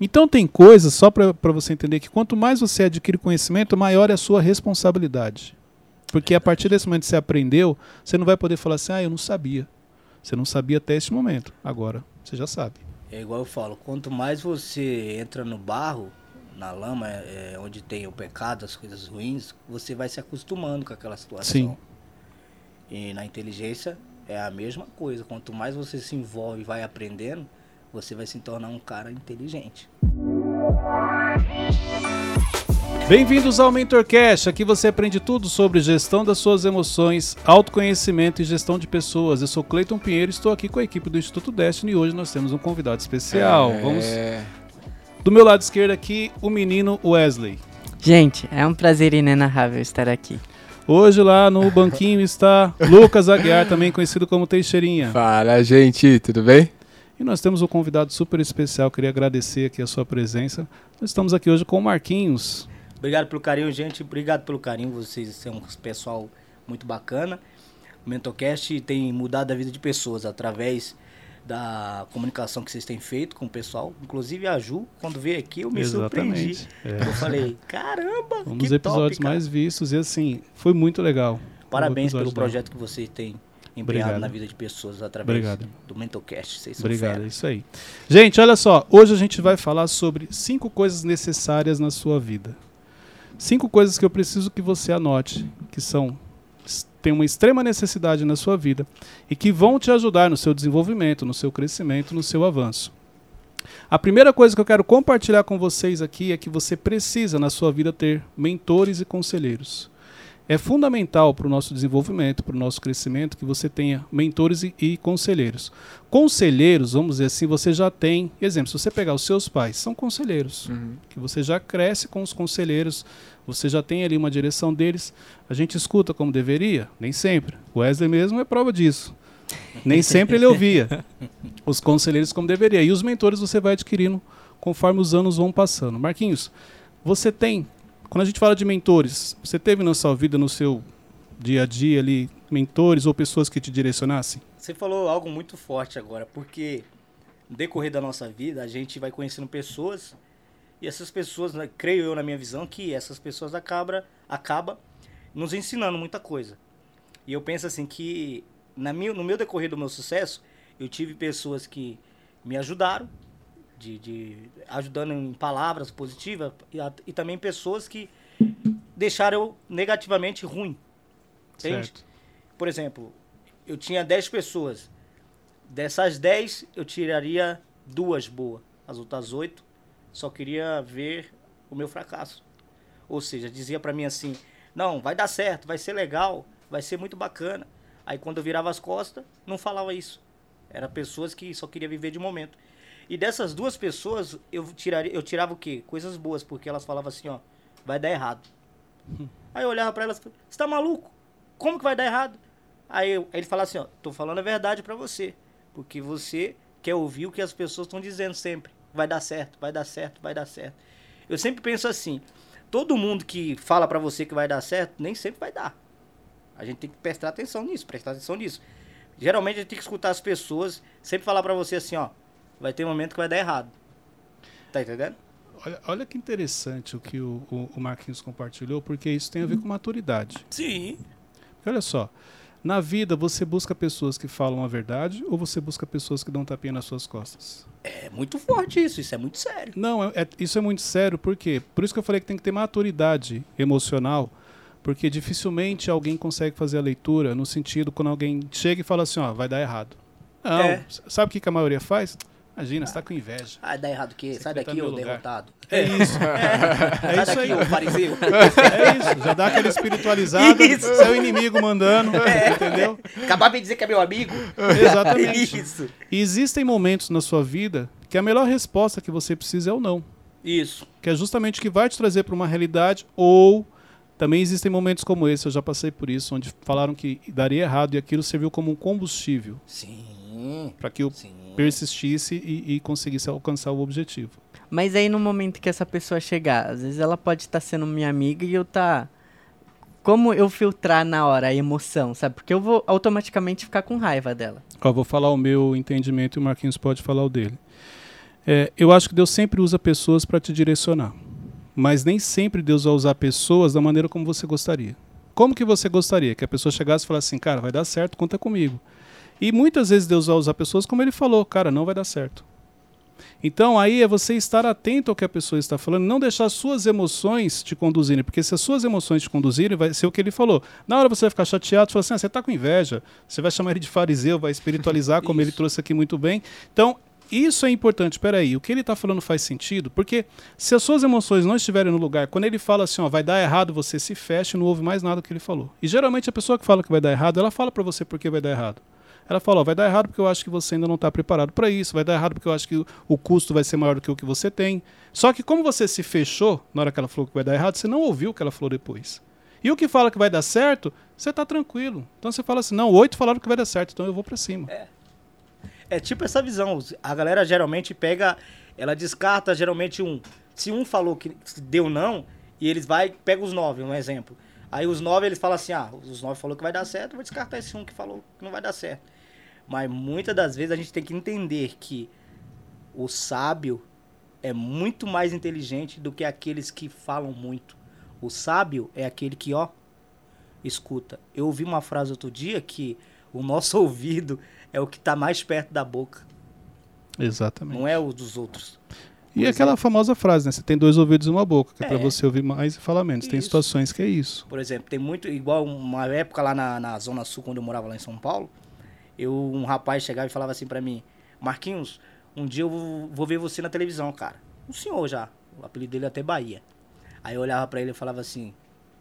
Então tem coisas, só para você entender, que quanto mais você adquire conhecimento, maior é a sua responsabilidade. Porque a partir desse momento que você aprendeu, você não vai poder falar assim, ah, eu não sabia. Você não sabia até este momento. Agora, você já sabe. É igual eu falo, quanto mais você entra no barro, na lama, é, é onde tem o pecado, as coisas ruins, você vai se acostumando com aquela situação. Sim. E na inteligência é a mesma coisa. Quanto mais você se envolve e vai aprendendo, você vai se tornar um cara inteligente. Bem-vindos ao MentorCast. Aqui você aprende tudo sobre gestão das suas emoções, autoconhecimento e gestão de pessoas. Eu sou Cleiton Pinheiro, estou aqui com a equipe do Instituto Destiny e hoje nós temos um convidado especial. É... Vamos do meu lado esquerdo aqui, o menino Wesley. Gente, é um prazer inenarrável estar aqui. Hoje lá no banquinho está Lucas Aguiar, também conhecido como Teixeirinha. Fala, gente, tudo bem? E nós temos um convidado super especial, queria agradecer aqui a sua presença. Nós estamos aqui hoje com o Marquinhos. Obrigado pelo carinho, gente. Obrigado pelo carinho. Vocês são um pessoal muito bacana. O Mentorcast tem mudado a vida de pessoas através da comunicação que vocês têm feito com o pessoal. Inclusive a Ju, quando veio aqui, eu me Exatamente. surpreendi. É. Eu falei, caramba, Um dos episódios top, mais vistos e assim, foi muito legal. Parabéns pelo episódio projeto que vocês têm empenhado Obrigado. na vida de pessoas através Obrigado. do Mentorcast. Vocês são Obrigado, é fera. isso aí. Gente, olha só, hoje a gente vai falar sobre cinco coisas necessárias na sua vida. Cinco coisas que eu preciso que você anote, que são têm uma extrema necessidade na sua vida e que vão te ajudar no seu desenvolvimento, no seu crescimento, no seu avanço. A primeira coisa que eu quero compartilhar com vocês aqui é que você precisa na sua vida ter mentores e conselheiros. É fundamental para o nosso desenvolvimento, para o nosso crescimento, que você tenha mentores e, e conselheiros. Conselheiros, vamos dizer assim, você já tem. Exemplo, se você pegar os seus pais, são conselheiros. Uhum. Que você já cresce com os conselheiros, você já tem ali uma direção deles. A gente escuta como deveria? Nem sempre. O Wesley mesmo é prova disso. Nem sempre ele ouvia os conselheiros como deveria. E os mentores você vai adquirindo conforme os anos vão passando. Marquinhos, você tem, quando a gente fala de mentores, você teve na sua vida, no seu dia a dia ali, mentores ou pessoas que te direcionassem? Você falou algo muito forte agora, porque no decorrer da nossa vida, a gente vai conhecendo pessoas e essas pessoas, né, creio eu na minha visão, que essas pessoas acabam acaba nos ensinando muita coisa. E eu penso assim que na minha, no meu decorrer do meu sucesso, eu tive pessoas que me ajudaram, de, de ajudando em palavras positivas, e, a- e também pessoas que deixaram eu negativamente ruim. Entende? Certo. Por exemplo, eu tinha 10 pessoas. Dessas 10, eu tiraria duas boas. As outras 8 só queria ver o meu fracasso. Ou seja, dizia pra mim assim: "Não, vai dar certo, vai ser legal, vai ser muito bacana". Aí quando eu virava as costas, não falava isso. Era pessoas que só queria viver de momento. E dessas duas pessoas, eu tiraria, eu tirava o quê? Coisas boas, porque elas falavam assim, ó, vai dar errado. Aí eu olhava pra elas e falava, você tá maluco? Como que vai dar errado? Aí, eu- aí ele fala assim, ó, tô falando a verdade pra você. Porque você quer ouvir o que as pessoas estão dizendo sempre. Vai dar certo, vai dar certo, vai dar certo. Eu sempre penso assim, todo mundo que fala pra você que vai dar certo, nem sempre vai dar. A gente tem que prestar atenção nisso, prestar atenção nisso. Geralmente a gente tem que escutar as pessoas, sempre falar pra você assim, ó, vai ter um momento que vai dar errado. Tá entendendo? Olha, olha que interessante o que o, o- o Marquinhos compartilhou, porque isso tem a ver com maturidade. Sim. Olha só, na vida você busca pessoas que falam a verdade ou você busca pessoas que dão tapinha nas suas costas? É muito forte isso, isso é muito sério. Não, é- é- isso é muito sério, por quê? Por isso que eu falei que tem que ter maturidade emocional, porque dificilmente alguém consegue fazer a leitura no sentido quando alguém chega e fala assim, ó, vai dar errado. Não, É. sabe o que, que a maioria faz? Imagina, você tá com inveja. Ah, dá errado o quê? Sai daqui, ô derrotado. É isso. Sai isso daqui, aí. ô fariseu. É isso, já dá aquela espiritualizada, Isso. seu inimigo mandando, entendeu? Acabar de dizer que é meu amigo. Exatamente. Isso. E existem momentos na sua vida que a melhor resposta que você precisa é o não. Isso. Que é justamente o que vai te trazer para uma realidade ou também existem momentos como esse, eu já passei por isso, onde falaram que daria errado e aquilo serviu como um combustível Sim. Para que eu Sim. persistisse e, e conseguisse alcançar o objetivo. Mas aí no momento que essa pessoa chegar, às vezes ela pode estar sendo minha amiga e eu tá. Como eu filtrar na hora a emoção, sabe? Porque eu vou automaticamente ficar com raiva dela. Ó, vou falar o meu entendimento e o Marquinhos pode falar o dele. É, eu acho que Deus sempre usa pessoas para te direcionar. Mas nem sempre Deus vai usar pessoas da maneira como você gostaria. Como que você gostaria? Que a pessoa chegasse e falasse assim, cara, vai dar certo, conta comigo. E muitas vezes Deus vai usar pessoas como ele falou, cara, não vai dar certo. Então aí é você estar atento ao que a pessoa está falando, não deixar suas emoções te conduzirem, porque se as suas emoções te conduzirem, vai ser o que ele falou. Na hora você vai ficar chateado, você fala assim, ah, você está com inveja, você vai chamar ele de fariseu, vai espiritualizar, como ele trouxe aqui muito bem. Então, isso é importante. Espera aí, o que ele está falando faz sentido? Porque se as suas emoções não estiverem no lugar, quando ele fala assim, ó, vai dar errado, você se fecha e não ouve mais nada que ele falou. E geralmente a pessoa que fala que vai dar errado, ela fala para você por que vai dar errado. Ela fala, ó, vai dar errado porque eu acho que você ainda não está preparado para isso, vai dar errado porque eu acho que o custo vai ser maior do que o que você tem. Só que como você se fechou na hora que ela falou que vai dar errado, você não ouviu o que ela falou depois. E o que fala que vai dar certo, você está tranquilo. Então você fala assim, não, oito falaram que vai dar certo, então eu vou para cima. É. É tipo essa visão. A galera geralmente pega, ela descarta geralmente um. Se um falou que deu não, e eles vai pega os nove, um exemplo. Aí os nove eles falam assim, ah, os nove falou que vai dar certo, vou descartar esse um que falou que não vai dar certo. Mas muitas das vezes a gente tem que entender que o sábio é muito mais inteligente do que aqueles que falam muito. O sábio é aquele que, ó, escuta. Eu ouvi uma frase outro dia que o nosso ouvido é o que está mais perto da boca. Exatamente. Não é o dos outros. E aquela exemplo, famosa frase, né? Você tem dois ouvidos e uma boca, que é, é para você ouvir mais e falar menos. Isso. Tem situações que é isso. Por exemplo, tem muito, igual uma época lá na, na Zona Sul, quando eu morava lá em São Paulo, eu, um rapaz chegava e falava assim para mim, Marquinhos, um dia eu vou, vou, ver você na televisão, cara. Um senhor já, o apelido dele é até Bahia. Aí eu olhava para ele e falava assim,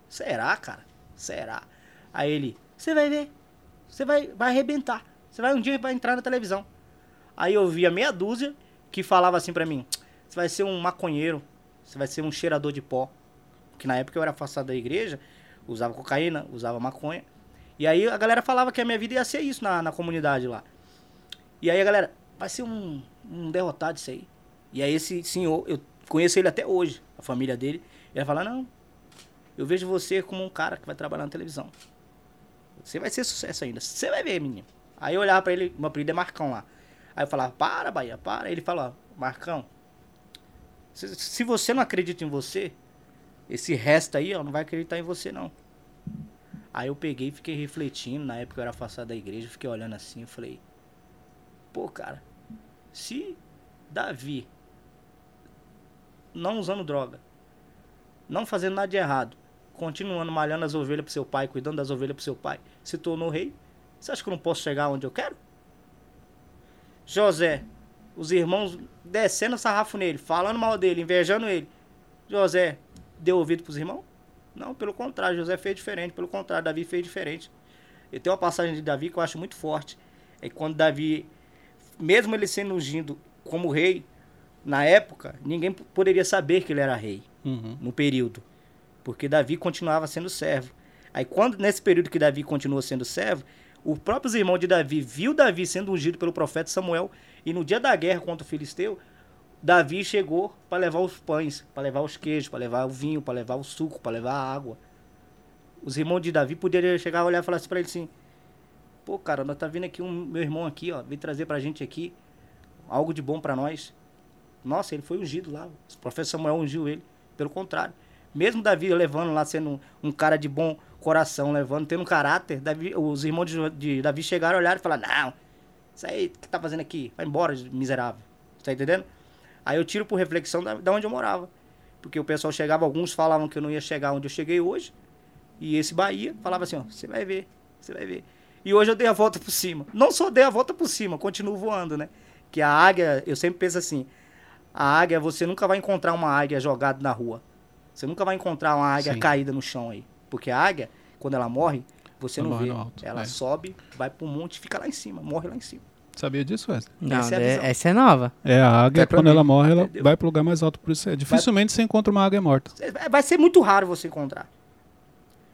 será, cara? Será? Aí ele, você vai ver, você vai, vai arrebentar. Você vai um dia vai entrar na televisão. Aí eu via meia dúzia que falava assim pra mim, você vai ser um maconheiro, você vai ser um cheirador de pó. Que na época eu era afastado da igreja, usava cocaína, usava maconha. E aí a galera falava que a minha vida ia ser isso na, na comunidade lá. E aí a galera, vai ser um, um derrotado isso aí. E aí esse senhor, eu conheço ele até hoje, a família dele. Ele fala, não, eu vejo você como um cara que vai trabalhar na televisão. Você vai ser sucesso ainda. Você vai ver, menino. Aí eu olhava pra ele, meu apelido é Marcão lá. Aí eu falava, para, Bahia, para. Ele falou, Marcão, se, se você não acredita em você, esse resto aí, ó, não vai acreditar em você, não. Aí eu peguei e fiquei refletindo, na época eu era afastado da igreja, fiquei olhando assim, eu falei, pô, cara, se Davi, não usando droga, não fazendo nada de errado, continuando malhando as ovelhas pro seu pai, cuidando das ovelhas pro seu pai, se tornou rei, você acha que eu não posso chegar onde eu quero? José, os irmãos descendo sarrafo nele, falando mal dele, invejando ele. José deu ouvido pros irmãos? Não, pelo contrário, José fez diferente. Pelo contrário, Davi fez diferente. E tem uma passagem de Davi que eu acho muito forte. É quando Davi, mesmo ele sendo ungido como rei, na época, ninguém poderia saber que ele era rei. Uhum. No período. Porque Davi continuava sendo servo. Aí quando, nesse período que Davi continua sendo servo, os próprios irmãos de Davi viu Davi sendo ungido pelo profeta Samuel. E no dia da guerra contra o Filisteu, Davi chegou para levar os pães, para levar os queijos, para levar o vinho, para levar o suco, para levar a água. Os irmãos de Davi poderiam chegar, olhar e falar assim para ele assim: "Pô, cara, nós tá vindo aqui um meu irmão aqui, ó, veio trazer pra gente aqui algo de bom para nós". Nossa, ele foi ungido lá. O profeta Samuel ungiu ele. Pelo contrário, mesmo Davi levando lá sendo um, um cara de bom coração, levando, tendo um caráter, Davi, os irmãos de, de Davi chegaram, olharam e falaram: "Não, isso aí que tá fazendo aqui? Vai embora, miserável". Tá entendendo? Aí eu tiro por reflexão da, da onde eu morava. Porque o pessoal chegava, alguns falavam que eu não ia chegar onde eu cheguei hoje. E esse Bahia falava assim, ó, você vai ver, você vai ver. E hoje eu dei a volta por cima. Não só dei a volta por cima, continuo voando, né? Que a águia, eu sempre penso assim, a águia, você nunca vai encontrar uma águia jogada na rua. Você nunca vai encontrar uma águia Sim. caída no chão aí. Porque a águia, quando ela morre, você não, não vê. Ela é. sobe, vai pro monte e fica lá em cima, morre lá em cima. Sabia disso, Wesley? Não, essa é, é essa é nova. É, a águia, quando mim. ela morre, ela Entendeu? vai pro lugar mais alto. Por isso é, dificilmente vai... você encontra uma águia morta. Vai ser muito raro você encontrar.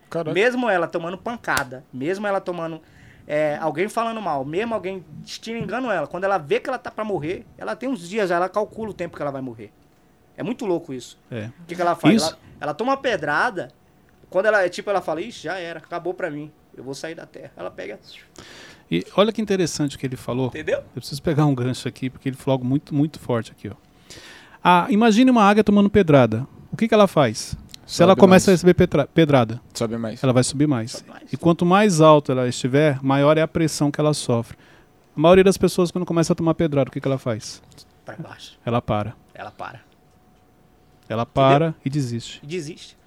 Caraca. Mesmo ela tomando pancada, mesmo ela tomando é, alguém falando mal, mesmo alguém extingando ela, quando ela vê que ela tá para morrer, ela tem uns dias, ela calcula o tempo que ela vai morrer. É muito louco isso. É. O que, que ela faz? Ela, ela, toma uma pedrada, quando ela, tipo, ela fala, ixi, já era, acabou pra mim, eu vou sair da terra. Ela pega... E olha que interessante o que ele falou. Entendeu? Eu preciso pegar um gancho aqui, porque ele falou algo muito, muito forte aqui. Ó. Ah, imagine uma águia tomando pedrada. O que, que ela faz? Se ela Sobe começa a mais. receber petra- pedrada, Sobe mais. ela vai subir mais. Sobe mais. E quanto mais alto ela estiver, maior é a pressão que ela sofre. A maioria das pessoas, quando começa a tomar pedrada, o que, que ela faz? Pra baixo. Ela para. Ela para. Ela para e desiste. E desiste.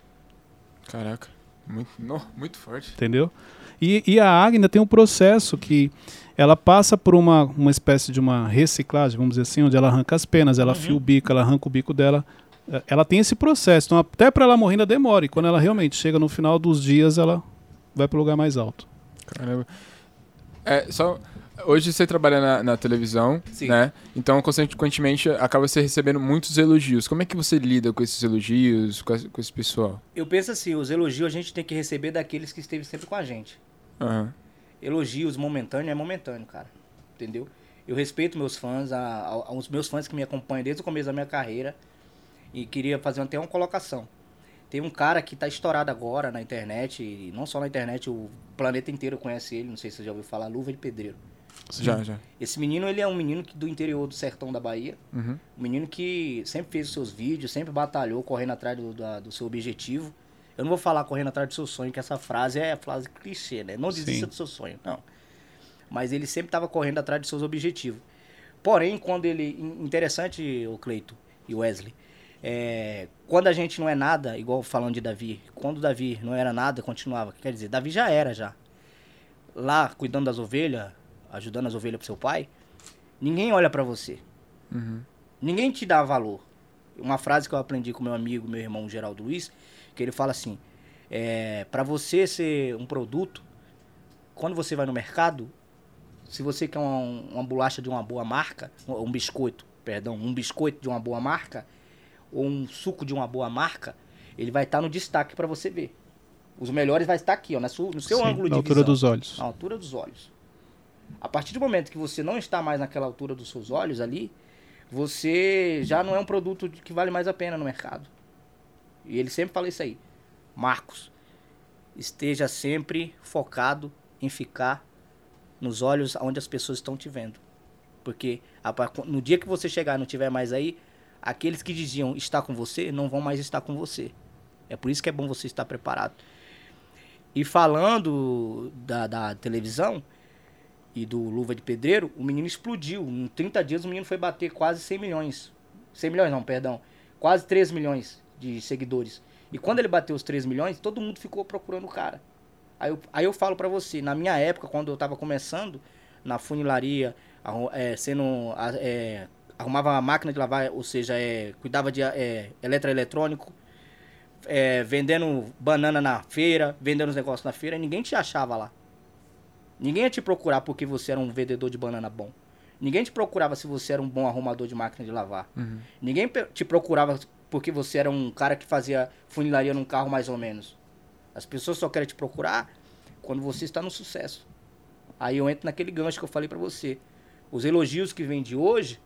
Caraca. Muito, no, muito forte. Entendeu? E, e a águia ainda tem um processo que ela passa por uma, uma espécie de uma reciclagem, vamos dizer assim, onde ela arranca as penas, ela afia o bico, ela arranca o bico dela. Eh, Ela tem esse processo. Então, até para ela morrer ainda demora. E quando ela realmente chega no final dos dias, ela vai para o lugar mais alto. Caramba. É, só. Hoje você trabalha na, na televisão, Sim. né? Então, consequentemente, acaba você recebendo muitos elogios. Como é que você lida com esses elogios, com, esse- com esse pessoal? Eu penso assim, os elogios a gente tem que receber daqueles que esteve sempre com a gente. Aham. Elogios momentâneos é momentâneo, cara. Entendeu? Eu respeito meus fãs, a, a- aos meus fãs que me acompanham desde o começo da minha carreira. E queria fazer até uma colocação. Tem um cara que tá estourado agora na internet, e não só na internet, o planeta inteiro conhece ele, não sei se você já ouviu falar, Luva de Pedreiro. Já, já. Esse menino, ele é um menino que, do interior do sertão da Bahia. Uhum. Um menino que sempre fez os seus vídeos, sempre batalhou, correndo atrás do, da- do seu objetivo. Eu não vou falar correndo atrás do seu sonho, que essa frase é frase clichê, né? Não desista Sim. do seu sonho, não. Mas ele sempre estava correndo atrás dos seus objetivos. Porém, quando ele. in- Interessante, o Cleito e o Wesley. é, quando a gente não é nada, igual falando de Davi, quando Davi não era nada, continuava. Quer dizer, Davi já era já. Lá, cuidando das ovelhas, ajudando as ovelhas pro seu pai, ninguém olha pra você. Uhum. Ninguém te dá valor. Uma frase que eu aprendi com meu amigo, meu irmão Geraldo Luiz, que ele fala assim: é, para você ser um produto, quando você vai no mercado, se você quer uma, uma bolacha de uma boa marca, um biscoito, perdão, um biscoito de uma boa marca, ou um suco de uma boa marca, ele vai estar no destaque para você ver. Os melhores vai estar aqui, ó, na no seu Sim, ângulo na de altura visão. dos olhos. Na altura dos olhos. A partir do momento que você não está mais naquela altura dos seus olhos ali, você já não é um produto que vale mais a pena no mercado. E ele sempre fala isso aí. Marcos, esteja sempre focado em ficar nos olhos onde as pessoas estão te vendo. Porque no dia que você chegar e não tiver mais aí, aqueles que diziam estar com você não vão mais estar com você. É por isso que é bom você estar preparado. E falando da, da televisão e do Luva de Pedreiro, o menino explodiu. Em 30 dias o menino foi bater quase 100 milhões. 100 milhões não, perdão. Quase 3 milhões de seguidores. E quando ele bateu os 3 milhões, todo mundo ficou procurando o cara. Aí eu, aí eu falo pra você, na minha época, quando eu tava começando, na funilaria, é, sendo. é, arrumava a máquina de lavar, ou seja, é, cuidava de é, eletroeletrônico, é, vendendo banana na feira, vendendo os negócios na feira, ninguém te achava lá. Ninguém ia te procurar porque você era um vendedor de banana bom. Ninguém te procurava se você era um bom arrumador de máquina de lavar. Uhum. Ninguém te procurava porque você era um cara que fazia funilaria num carro mais ou menos. As pessoas só querem te procurar quando você está no sucesso. Aí eu entro naquele gancho que eu falei pra você. Os elogios que vêm de hoje,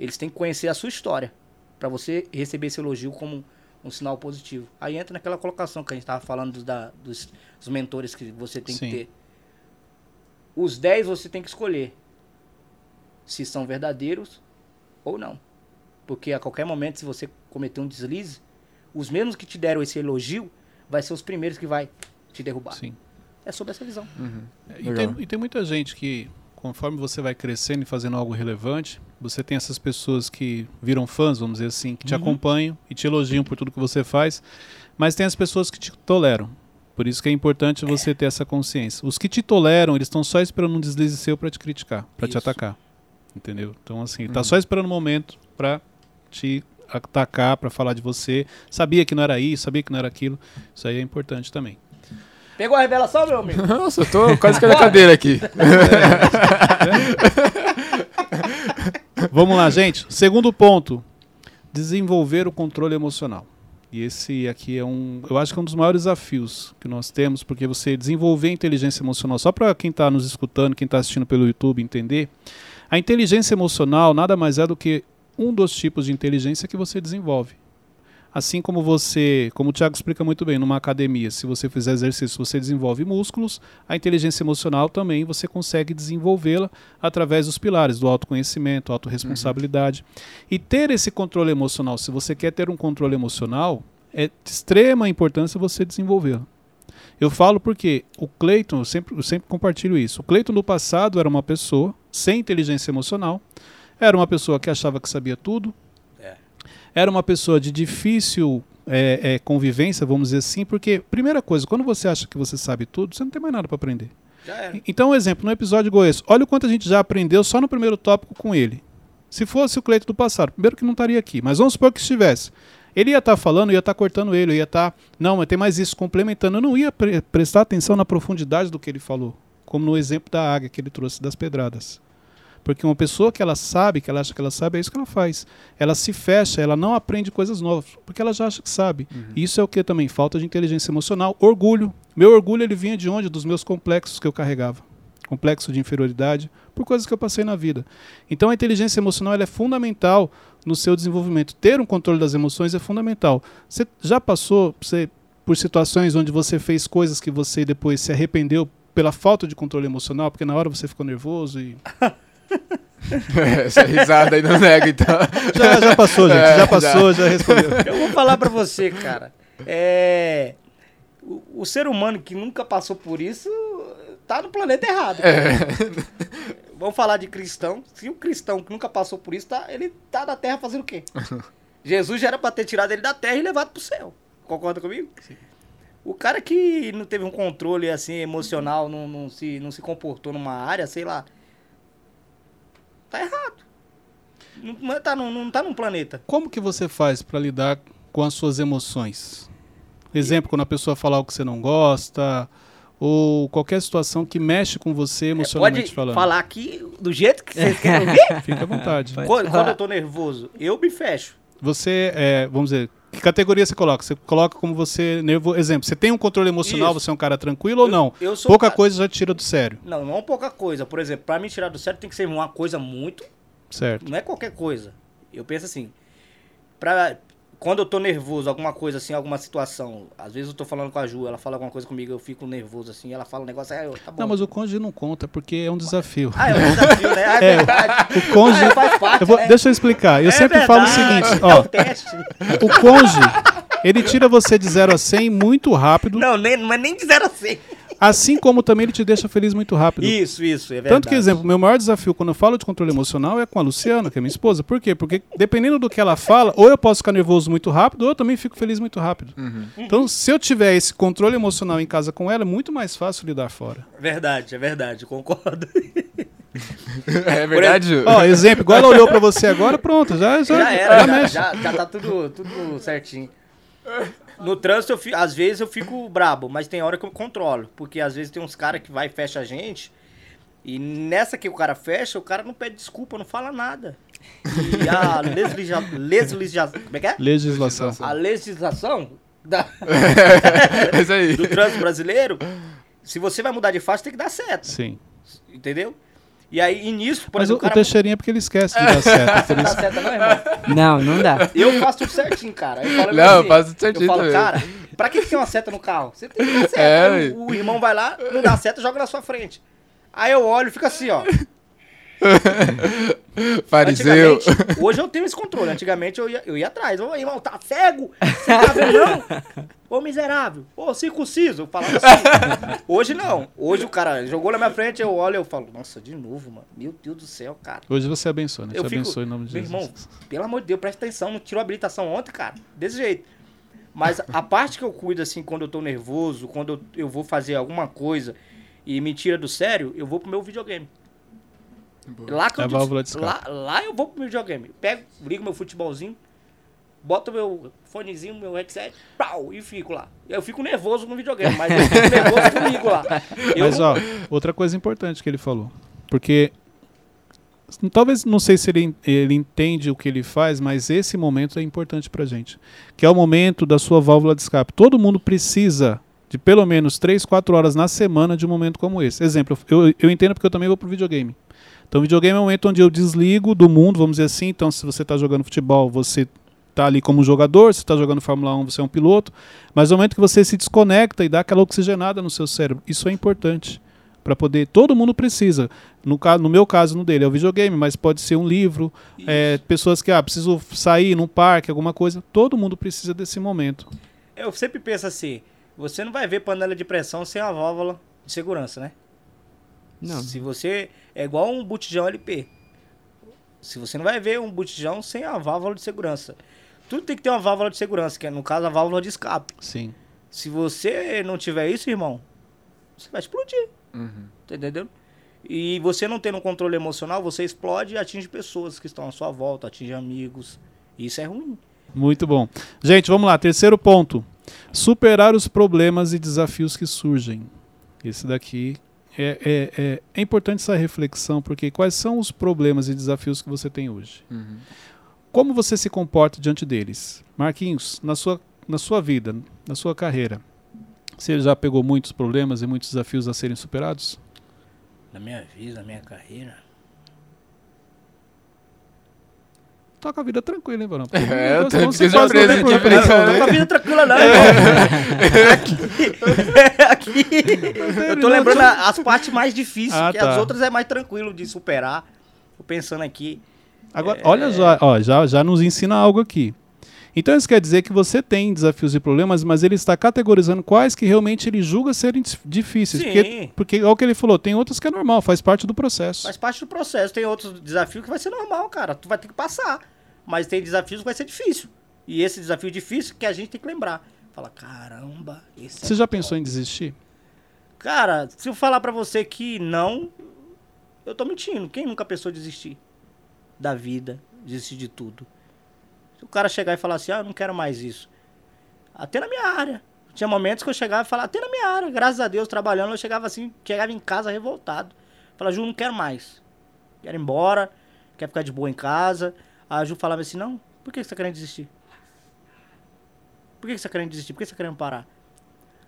eles têm que conhecer a sua história Pra você receber esse elogio como um sinal positivo. Aí entra naquela colocação que a gente tava falando dos, da- dos, dos mentores que você tem Sim. que ter. Os 10 você tem que escolher se são verdadeiros ou não. Porque a qualquer momento, se você cometer um deslize, os mesmos que te deram esse elogio vai ser os primeiros que vai te derrubar. Sim. É sobre essa visão. Uhum. E Legal. tem, e tem muita gente que, conforme você vai crescendo e fazendo algo relevante, você tem essas pessoas que viram fãs, vamos dizer assim, que te Uhum. acompanham e te elogiam por tudo que você faz, mas tem as pessoas que te toleram. Por isso que é importante você ter essa consciência. Os que te toleram, eles estão só esperando um deslize seu para te criticar, para te atacar. Entendeu? Então, assim, tá Uhum. só esperando um momento para te atacar, para falar de você. Sabia que não era isso, sabia que não era aquilo. Isso aí é importante também. Pegou a revelação, meu amigo? Nossa, eu tô quase que na cadeira aqui. Vamos lá, gente. Segundo ponto: desenvolver o controle emocional. E esse aqui é um, eu acho que é um dos maiores desafios que nós temos, porque você desenvolver a inteligência emocional, só para quem está nos escutando, quem está assistindo pelo YouTube entender, a inteligência emocional nada mais é do que um dos tipos de inteligência que você desenvolve. Assim como você, como o Thiago explica muito bem, numa academia, se você fizer exercício, você desenvolve músculos, a inteligência emocional também você consegue desenvolvê-la através dos pilares do autoconhecimento, autorresponsabilidade. E ter esse controle emocional, se você quer ter um controle emocional, é de extrema importância você desenvolvê-lo. Eu falo porque o Cleiton, eu sempre, eu sempre compartilho isso. O Cleiton no passado era uma pessoa sem inteligência emocional, era uma pessoa que achava que sabia tudo, É. era uma pessoa de difícil é, é, convivência, vamos dizer assim, porque, primeira coisa, quando você acha que você sabe tudo, você não tem mais nada para aprender. Então, um exemplo, no episódio Goiás, olha o quanto a gente já aprendeu só no primeiro tópico com ele. Se fosse o Cleito do passado, primeiro que não estaria aqui, mas vamos supor que estivesse. Ele ia estar falando, eu ia estar cortando ele, ia estar. Não, mas tem mais isso, complementando. Eu não ia pre- prestar atenção na profundidade do que ele falou. Como no exemplo da águia que ele trouxe das pedradas. Porque uma pessoa que ela sabe, que ela acha que ela sabe, é isso que ela faz. Ela se fecha, ela não aprende coisas novas, porque ela já acha que sabe. E Isso é o que também? Falta de inteligência emocional. Orgulho. Meu orgulho ele vinha de onde? Dos meus complexos que eu carregava. Complexo de inferioridade, por coisas que eu passei na vida. Então a inteligência emocional ela é fundamental no seu desenvolvimento. Ter um controle das emoções é fundamental. Você já passou você, por situações onde você fez coisas que você depois se arrependeu pela falta de controle emocional, porque na hora você ficou nervoso e Essa risada aí não nega, então. já, já passou, gente, É, já passou, já respondeu. Eu vou falar pra você, cara. É. O, o ser humano que nunca passou por isso tá no planeta errado. cara. Vamos falar de cristão. Se o cristão que nunca passou por isso, tá, ele tá na terra fazendo o quê? Jesus já era pra ter tirado ele da terra e levado pro céu. Concorda comigo? O cara que não teve um controle assim emocional, não, não, se, não se comportou numa área, sei lá. Tá errado. Não, não, tá, num- não tá num planeta. Como que você faz para lidar com as suas emoções? Exemplo, quando a pessoa falar o que você não gosta, ou qualquer situação que mexe com você emocionalmente É, Pode falando. falar aqui do jeito que vocês querem ouvir? Fique à vontade. Pode quando, quando eu tô nervoso, eu me fecho. Você, é, vamos dizer, que categoria você coloca? Você coloca como você nervoso. Exemplo, você tem um controle emocional, Isso. você é um cara tranquilo ou Eu- não? eu sou Pouca cara- coisa já tira do sério. Não, não é pouca coisa. Por exemplo, pra me tirar do sério tem que ser uma coisa muito. Certo. Não é qualquer coisa. Eu penso assim. Pra, quando eu tô nervoso, alguma coisa assim, alguma situação. Às vezes eu tô falando com a Ju, ela fala alguma coisa comigo, eu fico nervoso assim, ela fala um negócio, eu, tá bom. Não, mas o cônjuge não conta, porque é um desafio. Ah, é um desafio, né? Ah, é, É, verdade. O cônjuge. Ah, faz parte, Eu vou- né? Deixa eu explicar. Eu É sempre falo o verdade, seguinte: é ó, um teste. o cônjuge, ele tira você de 0 a 100 muito rápido, Não, nem, não é nem de zero a cem. Assim como também ele te deixa feliz muito rápido. Isso, isso, é verdade. Tanto que, exemplo, meu maior desafio quando eu falo de controle emocional é com a Luciana, que é minha esposa. Por quê? Porque dependendo do que ela fala, ou eu posso ficar nervoso muito rápido, ou eu também fico feliz muito rápido. Então, se eu tiver esse controle emocional em casa com ela, é muito mais fácil lidar fora. Verdade, é verdade, concordo. É verdade? Ó, exemplo, igual ela olhou pra você agora, pronto, já, já, Já era, já já, já tá tudo, tudo certinho. No trânsito, eu fi- às vezes eu fico brabo, mas tem hora que eu controlo. Porque às vezes tem uns caras que vai e fecha a gente. E nessa que o cara fecha, o cara não pede desculpa, não fala nada. E a legislação. Legisla, como é que é? Legislação. A legislação da- É isso aí. do trânsito brasileiro, se você vai mudar de faixa, tem que dar certo. Sim. Entendeu? E aí, e nisso, por Mas o, exemplo, o Teixeirinha é porque ele esquece de dar certo. Não dá certo, não, irmão? Não, não dá. Eu faço tudo certinho, cara. Eu falo Não, assim, eu faço tudo certinho Eu falo, também. cara, pra que que tem uma seta no carro? Você tem que dar seta. É, o, o irmão vai lá, não dá seta, joga na sua frente. Aí eu olho e fico assim, ó. Fariseu. Antigamente, hoje eu tenho esse controle. Antigamente eu ia, eu ia atrás. Ô, irmão, tá cego? Você tá? Ô, miserável. Ô, circunciso. Eu falava assim. Hoje não. Hoje o cara jogou na minha frente, eu olho e eu falo, nossa, de novo, mano. Meu Deus do céu, cara. Hoje você abençoa, né? Eu Te fico, abençoe em nome de meu Jesus. irmão, pelo amor de Deus, presta atenção, não tirou a habilitação ontem, cara. Desse jeito. Mas a parte que eu cuido, assim, quando eu tô nervoso, quando eu, eu vou fazer alguma coisa e me tira do sério, eu vou pro meu videogame. Lá que É eu válvula de lá, lá eu vou pro meu videogame. Pego, ligo meu futebolzinho, boto meu fonezinho, meu headset, pau, e fico lá. Eu fico nervoso no videogame, mas eu fico nervoso comigo lá. Eu Mas, não- ó, outra coisa importante que ele falou. Porque. Talvez, não sei se ele, ele entende o que ele faz, mas esse momento é importante pra gente. Que é o momento da sua válvula de escape. Todo mundo precisa de pelo menos 3, 4 horas na semana de um momento como esse. Exemplo, eu, eu entendo porque eu também vou pro videogame. Então, o videogame é um momento onde eu desligo do mundo, vamos dizer assim. Então, se você está jogando futebol, você está ali como jogador, você está jogando Fórmula 1, você é um piloto, mas no momento que você se desconecta e dá aquela oxigenada no seu cérebro, isso é importante para poder. Todo mundo precisa. No, no meu caso, no dele é o videogame, mas pode ser um livro, é, pessoas que ah, preciso sair num parque, alguma coisa. Todo mundo precisa desse momento. Eu sempre penso assim, você não vai ver panela de pressão sem a válvula de segurança, né? Não. Se você. É igual um botijão LP. Se você não vai ver um botijão sem a válvula de segurança. Tudo tem que ter uma válvula de segurança, que é, no caso, a válvula de escape. Sim. Se você não tiver isso, irmão, você vai explodir. Uhum. Tá entendendo? E você não tendo um controle emocional, você explode e atinge pessoas que estão à sua volta, atinge amigos. Isso é ruim. Muito bom. Gente, vamos lá. Terceiro ponto. Superar os problemas e desafios que surgem. Esse daqui é, é, é, é importante essa reflexão, porque quais são os problemas e desafios que você tem hoje? Uhum. Como você se comporta diante deles? Marquinhos, na sua, na sua vida, na sua carreira, você já pegou muitos problemas e muitos desafios a serem superados? Na minha vida, na minha carreira. Toca a vida tranquila, hein, Barão? É, eu tô problema. falei, Não, cara, não tô com a vida tranquila, não, irmão. Aqui. aqui. Eu tô lembrando as partes mais difíceis, Ah, que tá. as outras é mais tranquilo de superar. Tô pensando aqui. Agora, olha já, ó, já, já nos ensina algo aqui. Então isso quer dizer que você tem desafios e problemas, mas ele está categorizando quais que realmente ele julga serem difíceis. Sim. Porque, porque é o que ele falou, tem outros que é normal, faz parte do processo. Faz parte do processo. Tem outros desafios que vai ser normal, cara. Tu vai ter que passar. Mas tem desafios que vai ser difícil. E esse desafio difícil que a gente tem que lembrar. Fala, caramba, esse é Você já pensou em desistir? Cara, se eu falar pra você que não, eu tô mentindo. Quem nunca pensou em desistir da vida, desistir de tudo? O cara chegar e falar assim, ah, eu não quero mais isso. Até na minha área. Tinha momentos que eu chegava e falava, até na minha área, graças a Deus, trabalhando, eu chegava assim, chegava em casa revoltado. Falava, Ju, não quero mais. Quero ir embora, quero ficar de boa em casa. A Ju falava assim, não, por que você tá querendo desistir? Por que você tá querendo desistir? Por que você tá querendo parar?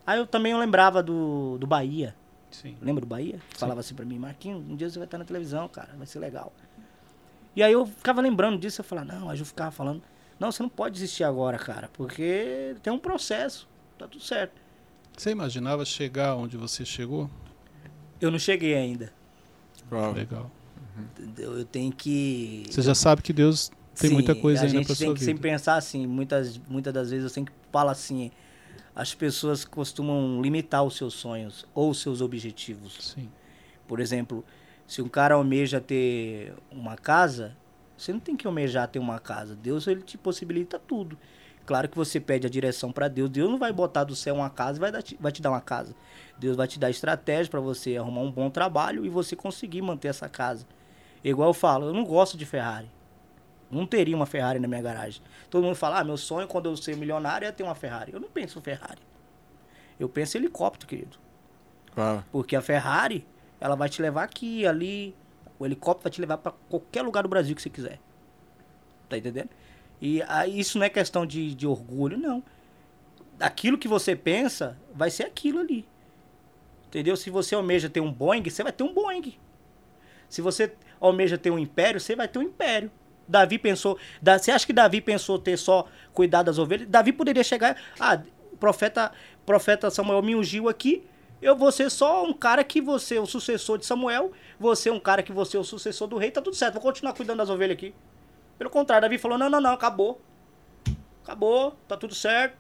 Aí eu também lembrava do, do Bahia. Sim. Lembra do Bahia? Falava assim pra mim, Marquinhos, um dia você vai estar na televisão, cara, vai ser legal. E aí eu ficava lembrando disso, eu falava, não, a Ju ficava falando, não, você não pode desistir agora, cara, porque tem um processo, tá tudo certo. Você imaginava chegar onde você chegou? Eu não cheguei ainda. Uau. Legal. entendeu? Eu tenho que. Você já sabe que Deus tem Sim, muita coisa a ainda gente pra tem sua que vida. sempre pensar assim, muitas, muitas das vezes eu sempre falo assim, as pessoas costumam limitar os seus sonhos ou os seus objetivos. Sim. Por exemplo, se um cara almeja ter uma casa, você não tem que almejar ter uma casa. Deus ele te possibilita tudo. Claro que você pede a direção para Deus. Deus não vai botar do céu uma casa e vai, dar, vai te dar uma casa. Deus vai te dar estratégia para você arrumar um bom trabalho e você conseguir manter essa casa. Igual eu falo, eu não gosto de Ferrari. Não teria uma Ferrari na minha garagem. Todo mundo fala, ah, meu sonho quando eu ser milionário é ter uma Ferrari. Eu não penso Ferrari. Eu penso helicóptero, querido. Uau. Porque a Ferrari, ela vai te levar aqui, ali. O helicóptero vai te levar para qualquer lugar do Brasil que você quiser. Tá entendendo? E isso não é questão de, de orgulho, não. Aquilo que você pensa, vai ser aquilo ali. Entendeu? Se você almeja ter um Boeing, você vai ter um Boeing. Se você almeja ter um império, você vai ter um império. Davi pensou. Da, você acha que Davi pensou ter só cuidado das ovelhas? Davi poderia chegar. Ah, o profeta, profeta Samuel me ungiu aqui. Eu vou ser só um cara que você é o sucessor de Samuel. Você é um cara que você é o sucessor do rei. Tá tudo certo, vou continuar cuidando das ovelhas aqui. Pelo contrário, Davi falou: não, não, não, acabou. Acabou, tá tudo certo.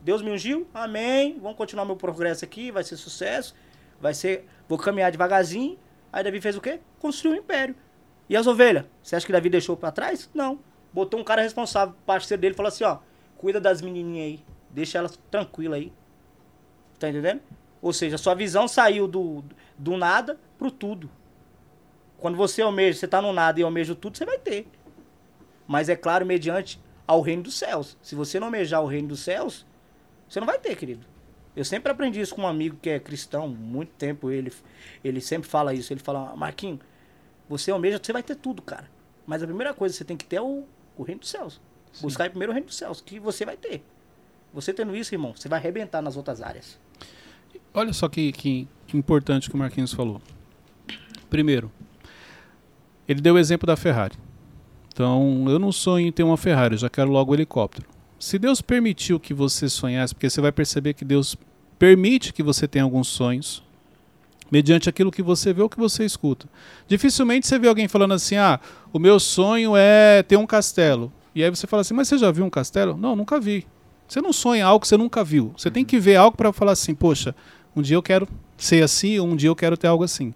Deus me ungiu, amém. Vamos continuar meu progresso aqui, vai ser sucesso. Vai ser. Vou caminhar devagarzinho. Aí Davi fez o quê? Construiu um império. E as ovelhas? Você acha que Davi deixou pra trás? Não. Botou um cara responsável, parceiro dele, falou assim: ó, cuida das menininhas aí. Deixa elas tranquilas aí. Tá entendendo? Ou seja, sua visão saiu do, do nada pro tudo. Quando você almeja, você tá no nada e almeja tudo, você vai ter. Mas é claro, mediante ao reino dos céus. Se você não almejar o reino dos céus, você não vai ter, querido. Eu sempre aprendi isso com um amigo que é cristão, muito tempo ele, ele sempre fala isso. Ele fala, Marquinhos, você almeja, você vai ter tudo, cara. Mas a primeira coisa que você tem que ter é o, o reino dos céus. Buscar em primeiro o reino dos céus, que você vai ter. Você tendo isso, irmão, você vai arrebentar nas outras áreas. Olha só que, que, que importante que o Marquinhos falou. Primeiro, ele deu o exemplo da Ferrari. Então, eu não sonho em ter uma Ferrari, eu já quero logo o helicóptero. Se Deus permitiu que você sonhasse, porque você vai perceber que Deus permite que você tenha alguns sonhos, mediante aquilo que você vê ou que você escuta. Dificilmente você vê alguém falando assim: ah, o meu sonho é ter um castelo. E aí você fala assim: mas você já viu um castelo? Não, nunca vi. Você não sonha algo que você nunca viu. Você tem que ver algo para falar assim: poxa, um dia eu quero ser assim, ou um dia eu quero ter algo assim.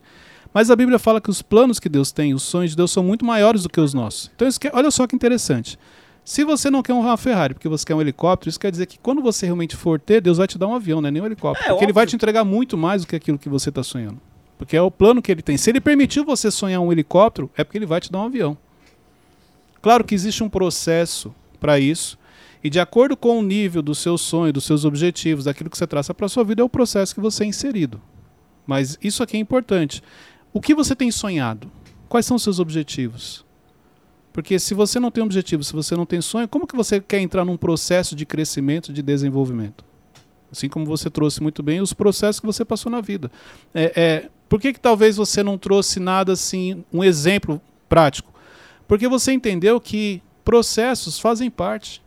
Mas a Bíblia fala que os planos que Deus tem, os sonhos de Deus são muito maiores do que os nossos. Então, isso que- olha só que interessante. Se você não quer uma Ferrari porque você quer um helicóptero, isso quer dizer que quando você realmente for ter, Deus vai te dar um avião, não é nem um helicóptero. É, porque ele vai óbvio. te entregar muito mais do que aquilo que você está sonhando. Porque é o plano que ele tem. Se ele permitiu você sonhar um helicóptero, é porque ele vai te dar um avião. Claro que existe um processo para isso. E de acordo com o nível do seu sonho, dos seus objetivos, daquilo que você traça para sua vida, é o processo que você é inserido. Mas isso aqui é importante. O que você tem sonhado? Quais são os seus objetivos? Porque se você não tem objetivo, se você não tem sonho, como que você quer entrar num processo de crescimento, de desenvolvimento? Assim como você trouxe muito bem os processos que você passou na vida. É, é, por que, que talvez você não trouxe nada assim, um exemplo prático? Porque você entendeu que processos fazem parte.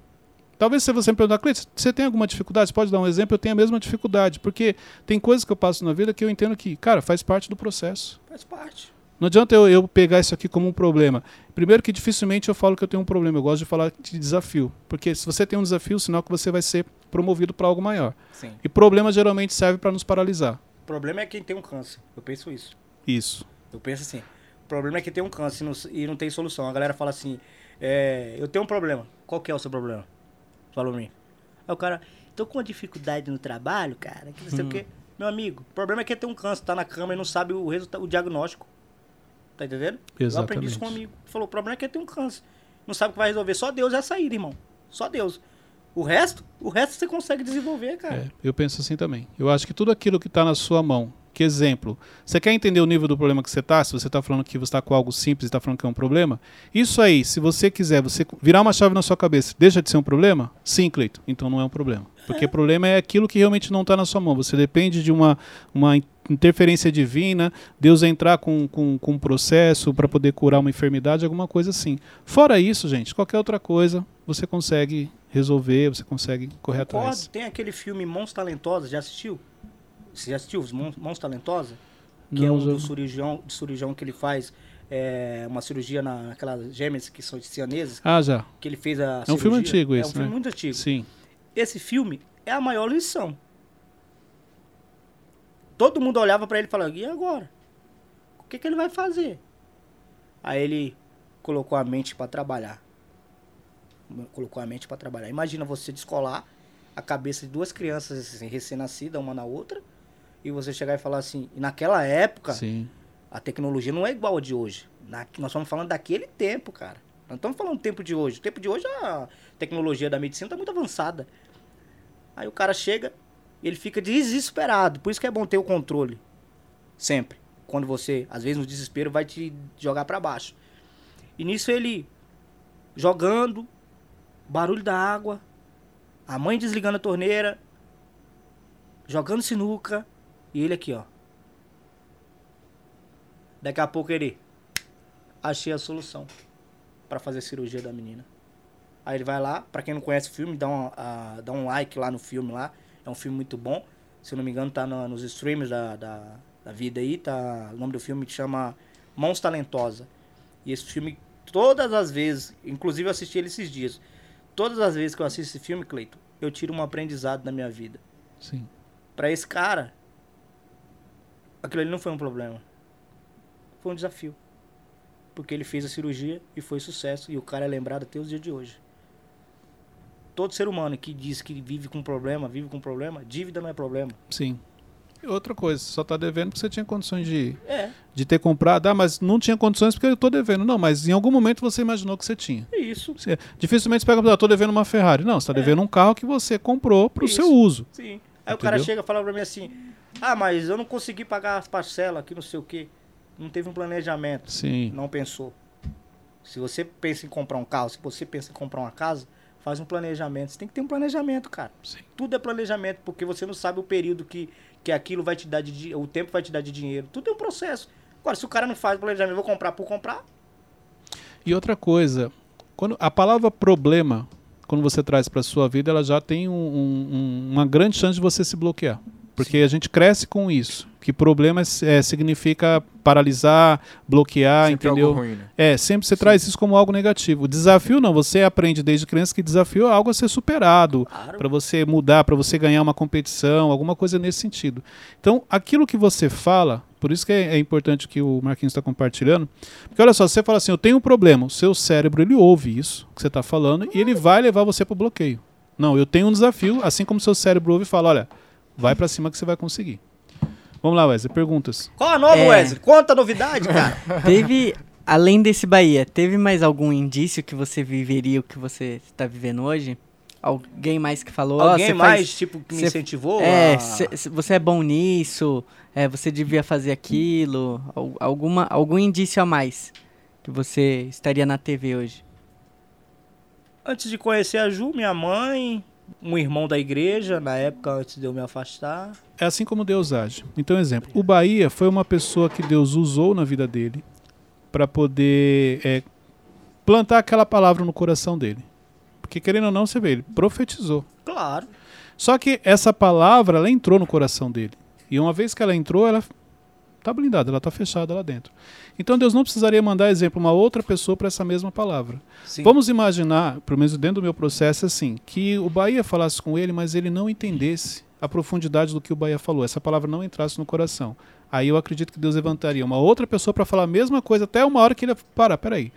Talvez se você me perguntar, Cleiton, você tem alguma dificuldade? Você pode dar um exemplo? Eu tenho a mesma dificuldade. Porque tem coisas que eu passo na vida que eu entendo que, cara, faz parte do processo. Faz parte. Não adianta eu, eu pegar isso aqui como um problema. Primeiro que dificilmente eu falo que eu tenho um problema. Eu gosto de falar de desafio. Porque se você tem um desafio, sinal que você vai ser promovido para algo maior. Sim. E problema geralmente serve para nos paralisar. O problema é quem tem um câncer. Eu penso isso. Isso. Eu penso assim. O problema é que tem um câncer e não, e não tem solução. A galera fala assim: é, eu tenho um problema. Qual que é o seu problema? Fala pra mim. Aí o cara, tô com uma dificuldade no trabalho, cara, que não sei o quê. Meu amigo, o problema é que tem um câncer, tá na cama e não sabe o resultado, o diagnóstico. Tá entendendo? Eu aprendi isso com um Exatamente. amigo. Falou, o problema é que tem um câncer. Não sabe o que vai resolver. Só Deus é a saída, irmão. Só Deus. O resto, o resto você consegue desenvolver, cara. É, eu penso assim também. Eu acho que tudo aquilo que está na sua mão, que exemplo, você quer entender o nível do problema que você está? Se você está falando que você está com algo simples e está falando que é um problema, isso aí, se você quiser, você virar uma chave na sua cabeça, deixa de ser um problema? Sim, Cleito. Então não é um problema. Porque problema é aquilo que realmente não está na sua mão. Você depende de uma, uma interferência divina, Deus entrar com, com, com um processo para poder curar uma enfermidade, alguma coisa assim. Fora isso, gente, qualquer outra coisa você consegue resolver, você consegue correr Concordo. atrás. Tem aquele filme Mãos Talentosas, já assistiu? Você já assistiu os Mãos, Mãos Talentosas? Que é Não, um já- do cirurgião, do cirurgião que ele faz é, uma cirurgia na, naquelas gêmeas que são sianeses, Ah, já. que ele fez a É um filme antigo É esse, um filme né? muito antigo. Sim. Esse filme é a maior lição. Todo mundo olhava pra ele e falava, e agora? O que, que ele vai fazer? Aí ele colocou a mente pra trabalhar. Colocou a mente pra trabalhar. Imagina você descolar a cabeça de duas crianças assim, recém-nascidas, uma na outra, e você chegar e falar assim, e naquela época, Sim. a tecnologia não é igual a de hoje. Na- nós estamos falando daquele tempo, cara. Não estamos falando do tempo de hoje. O tempo de hoje a tecnologia da medicina está muito avançada. Aí o cara chega, ele fica desesperado. Por isso que é bom ter o controle. Sempre. Quando você, às vezes no desespero, vai te jogar para baixo. E nisso ele jogando, barulho da água, a mãe desligando a torneira, jogando sinuca, e ele aqui, ó. Daqui a pouco ele achei a solução para fazer a cirurgia da menina. Aí ele vai lá, pra quem não conhece o filme, dá um, ah, dá um like lá no filme lá. É um filme muito bom. Se eu não me engano, tá no- nos streams da, da, da vida aí. Tá, o nome do filme chama Mãos Talentosa. E esse filme, todas as vezes, inclusive eu assisti ele esses dias. Todas as vezes que eu assisto esse filme, Cleito, eu tiro um aprendizado da minha vida. Sim. Pra esse cara, aquilo ali não foi um problema. Foi um desafio. Porque ele fez a cirurgia e foi sucesso. E o cara é lembrado até os dias de hoje. Todo ser humano que diz que vive com problema, vive com problema, dívida não é problema. Sim. Outra coisa, só tá devendo porque você tinha condições de, É, de ter comprado. Ah, mas não tinha condições porque eu tô devendo. Não, mas em algum momento você imaginou que você tinha. é isso. Você- dificilmente você pega, ah, tô devendo uma Ferrari. Não, você tá devendo um carro que você comprou pro Isso. seu uso. Sim. Aí o cara Entendeu? chega e fala pra mim assim: Ah, mas eu não consegui pagar as parcelas aqui, não sei o quê. Não teve um planejamento. Sim. não pensou. Se você pensa em comprar um carro, se você pensa em comprar uma casa, faz um planejamento. Você tem que ter um planejamento, cara. Sim. Tudo é planejamento, porque você não sabe o período que, que aquilo vai te dar de o tempo vai te dar de dinheiro. Tudo é um processo. Agora, se o cara não faz planejamento, vou comprar por comprar, E outra coisa, Quando a palavra problema, quando você traz para sua vida, ela já tem um- um- uma grande chance de você se bloquear. Porque a gente cresce com isso. Que problema é, significa paralisar, bloquear, Sempre entendeu? algo ruim, né? É, sempre você traz isso como algo negativo. Desafio não, você aprende desde criança que desafio é algo a ser superado, Claro. para você mudar, para você ganhar uma competição, alguma coisa nesse sentido. Então, aquilo que você fala, por isso que é, é importante que o Marquinhos está compartilhando, porque olha só, você fala assim, eu tenho um problema, o seu cérebro ele ouve isso que você está falando e ele vai levar você para o bloqueio. Não, eu tenho um desafio, assim como o seu cérebro ouve e fala, olha, vai para cima que você vai conseguir. Vamos lá, Wesley, perguntas. Qual a nova, É. Wesley? Conta a novidade, cara. Teve, além desse Bahia, teve mais algum indício que você viveria o que você está vivendo hoje? Alguém mais que falou? "Ó, Alguém você mais, faz- tipo, que me você- incentivou? É, a- cê- cê- você é bom nisso, é, você devia fazer aquilo, al- alguma, algum indício a mais que você estaria na TV hoje. Antes de conhecer a Ju, minha mãe, um irmão da igreja, na época, antes de eu me afastar. É assim como Deus age. Então, exemplo, o Bahia foi uma pessoa que Deus usou na vida dele para poder é, plantar aquela palavra no coração dele. Porque querendo ou não, você vê, ele profetizou. Claro. Só que essa palavra, ela entrou no coração dele. E uma vez que ela entrou, ela tá blindada, ela tá fechada lá dentro. Então Deus não precisaria mandar, exemplo, uma outra pessoa para essa mesma palavra. Sim. Vamos imaginar, pelo menos dentro do meu processo, assim, que o Bahia falasse com ele, mas ele não entendesse a profundidade do que o Bahia falou. Essa palavra não entrasse no coração. Aí eu acredito que Deus levantaria uma outra pessoa para falar a mesma coisa, até uma hora que ele. Para, peraí.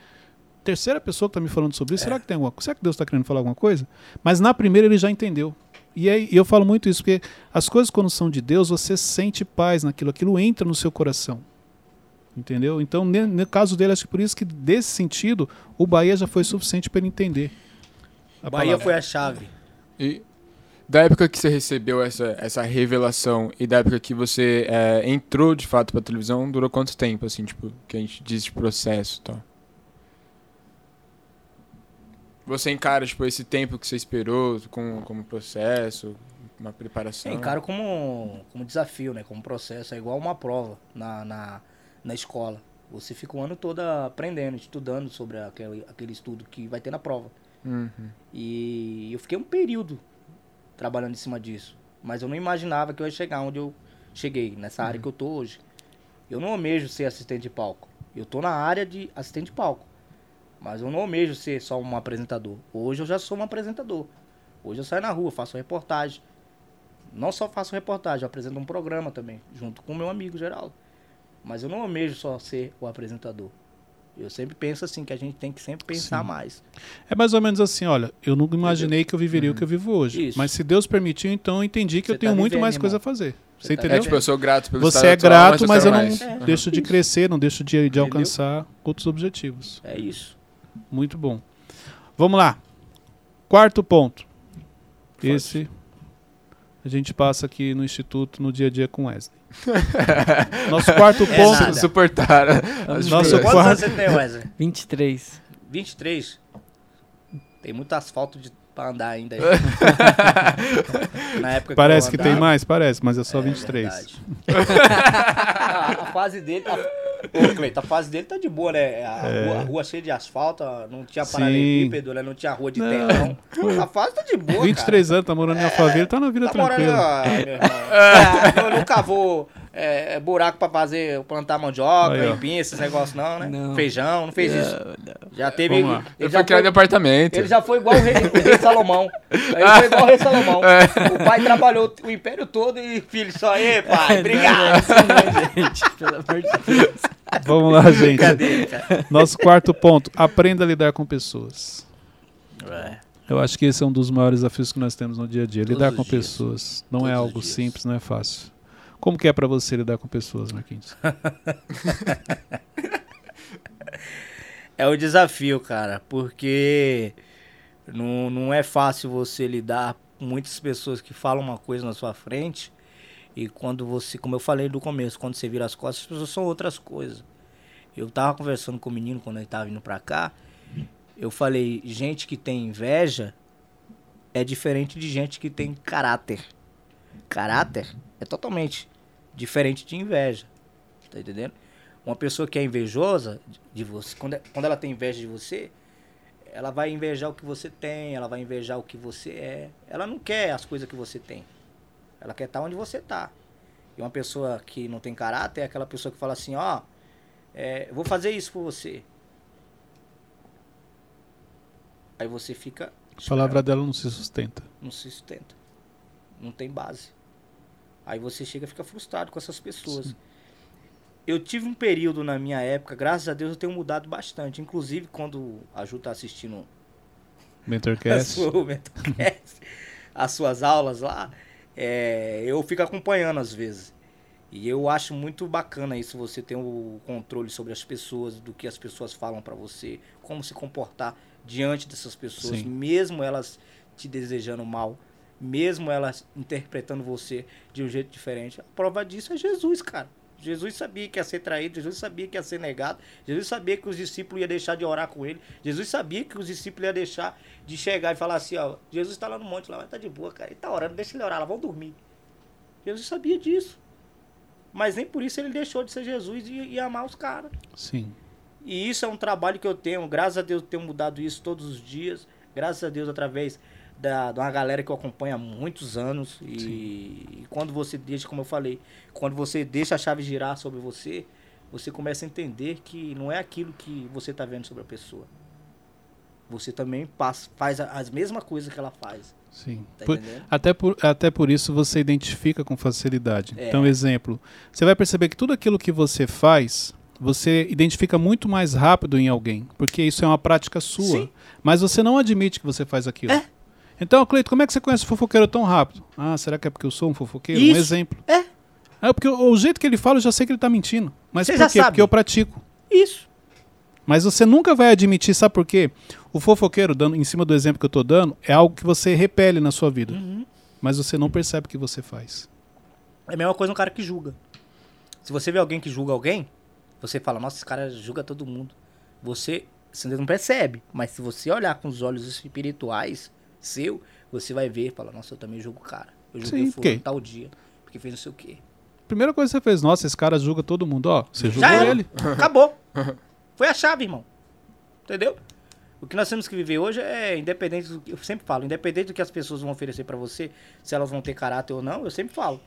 Terceira pessoa que está me falando sobre isso, será que tem alguma? Será que Deus está querendo falar alguma coisa? Mas na primeira ele já entendeu. E aí, eu falo muito isso, porque as coisas, quando são de Deus, você sente paz naquilo, aquilo entra no seu coração. Entendeu? Então, no caso dele, acho que por isso que, desse sentido, o Bahia já foi suficiente para ele entender. a Bahia palavra. foi a chave. E da época que você recebeu essa, essa revelação e da época que você é, entrou de fato pra televisão, durou quanto tempo, assim, tipo, que a gente diz de processo e tal? Você encara, tipo, esse tempo que você esperou como, como processo, uma preparação? Eu encaro como, como desafio, né? Como processo. É igual uma prova na, na, na escola. Você fica o ano todo aprendendo, estudando sobre aquele, aquele estudo que vai ter na prova. Uhum. E eu fiquei um período trabalhando em cima disso. Mas eu não imaginava que eu ia chegar onde eu cheguei, nessa área que eu tô hoje. Eu não almejo ser assistente de palco. Eu tô na área de assistente de palco. Mas eu não almejo ser só um apresentador. Hoje eu já sou um apresentador. Hoje eu saio na rua, faço reportagem. Não só faço reportagem, eu apresento um programa também, junto com o meu amigo Geraldo. Mas eu não almejo só ser o apresentador. Eu sempre penso assim, que a gente tem que sempre pensar Sim. mais. É mais ou menos assim, olha, eu nunca imaginei que eu viveria o que eu vivo hoje. Isso. Mas se Deus permitiu, então eu entendi que Você eu tenho tá muito vivendo, mais irmão. coisa a fazer. Você Você tá É, entendeu? tipo, eu sou grato pelo Você é atual, grato, mas eu quero não mais. É. deixo de crescer, não deixo de, de alcançar outros objetivos. É isso. Muito bom. Vamos lá. Quarto ponto. Esse a gente passa aqui no Instituto no dia a dia com Wesley. Nosso quarto É ponto. nada. Suportar eu- Quantos anos você tem, Wesley? 23. 23. Tem muito asfalto de, pra andar ainda aí. Na época Parece eu que tem mais, parece, mas é só É 23. verdade. a, a fase dele. A, Ô, Cleiton, a fase dele tá de boa, né? A, rua, a rua cheia de asfalto, não tinha É. Paralelepípedo, né? Não tinha rua de Não. terrão. A fase tá de boa, 23 anos, tá morando em Alphaville, tá na vida cara. Tá morando, tranquila. ah, meu irmão. não, não cavou é, buraco pra fazer, plantar mandioca, Aí, empim, esses negócios não, né? Não. Feijão, não fez isso. Não, não. Já teve... Ele fui já criado em foi, apartamento. ele já foi igual o rei, o rei Salomão. Ele foi igual o rei Salomão. O pai trabalhou o império todo e filho só, aí, pai, obrigado. Não, gente, pelo amor de Deus. Vamos lá, gente. Cadê, cara? Nosso quarto ponto. Aprenda a lidar com pessoas. É. Eu acho que esse é um dos maiores desafios que nós temos no dia a dia. Todos lidar com dias. pessoas. Não Todos é algo dias. simples, não é fácil. Como que é pra você lidar com pessoas, Marquinhos? É o desafio, cara, porque não, não é fácil você lidar com muitas pessoas que falam uma coisa na sua frente e quando você, como eu falei no começo, quando você vira as costas, as pessoas são outras coisas. Eu tava conversando com o menino quando ele tava vindo pra cá, eu falei, gente que tem inveja é diferente de gente que tem caráter. Caráter é totalmente diferente de inveja. Tá entendendo? Uma pessoa que é invejosa de- você, quando, é- quando ela tem inveja de você, ela vai invejar o que você tem, ela vai invejar o que você é. Ela não quer as coisas que você tem. Ela quer estar onde você está. E uma pessoa que não tem caráter é aquela pessoa que fala assim, ó, é, eu vou fazer isso por você. Aí você fica. A palavra dela não se sustenta. Não se sustenta. Não tem base. Aí você chega e fica frustrado com essas pessoas. Sim. Eu tive um período na minha época, graças a Deus eu tenho mudado bastante. Inclusive, quando a Ju tá assistindo Mentorcast. A sua, Mentorcast, as suas aulas lá, é, eu fico acompanhando às vezes. E eu acho muito bacana isso, você ter o controle sobre as pessoas, do que as pessoas falam para você, como se comportar diante dessas pessoas, Sim. mesmo elas te desejando mal, mesmo elas interpretando você de um jeito diferente. A prova disso é Jesus, cara. Jesus sabia que ia ser traído, Jesus sabia que ia ser negado, Jesus sabia que os discípulos iam deixar de orar com ele, Jesus sabia que os discípulos iam deixar de chegar e falar assim, ó, Jesus está lá no monte, lá, mas tá de boa, cara, ele tá orando, deixa ele orar, lá vão dormir. Jesus sabia disso. Mas nem por isso ele deixou de ser Jesus e, e amar os caras. Sim. E isso é um trabalho que eu tenho, graças a Deus eu tenho mudado isso todos os dias, graças a Deus através da, de uma galera que eu acompanho há muitos anos. E, e, quando você deixa, como eu falei, quando você deixa a chave girar sobre você, você começa a entender que não é aquilo que você está vendo sobre a pessoa. Você também passa, faz as mesmas coisas que ela faz. Sim. Tá por, até, por, até por isso você identifica com facilidade. É. Então, exemplo, você vai perceber que tudo aquilo que você faz, você identifica muito mais rápido em alguém, porque isso é uma prática sua. Sim. Mas você não admite que você faz aquilo. É. Então, Cleito, como é que você conhece o fofoqueiro tão rápido? Ah, será que é porque eu sou um fofoqueiro? Isso. Um exemplo. É. É porque o, o, jeito que ele fala, eu já sei que ele tá mentindo. Mas você por quê? Porque eu pratico. Isso. Mas você nunca vai admitir, sabe por quê? O fofoqueiro, dando em cima do exemplo que eu tô dando, é algo que você repele na sua vida. Uhum. Mas você não percebe o que você faz. É a mesma coisa um cara que julga. Se você vê alguém que julga alguém, você fala, nossa, esse cara julga todo mundo. Você, você não percebe. Mas se você olhar com os olhos espirituais, seu, você vai ver e fala, nossa, eu também julgo o cara. Eu julguei Sim, o fulano tal dia, porque fez não sei o quê. Primeira coisa que você fez, nossa, esse cara julga todo mundo, ó, você julgou Já ele. Acabou. Foi a chave, irmão. Entendeu? O que nós temos que viver hoje é independente do que eu sempre falo, independente do que as pessoas vão oferecer para você, se elas vão ter caráter ou não, eu sempre falo.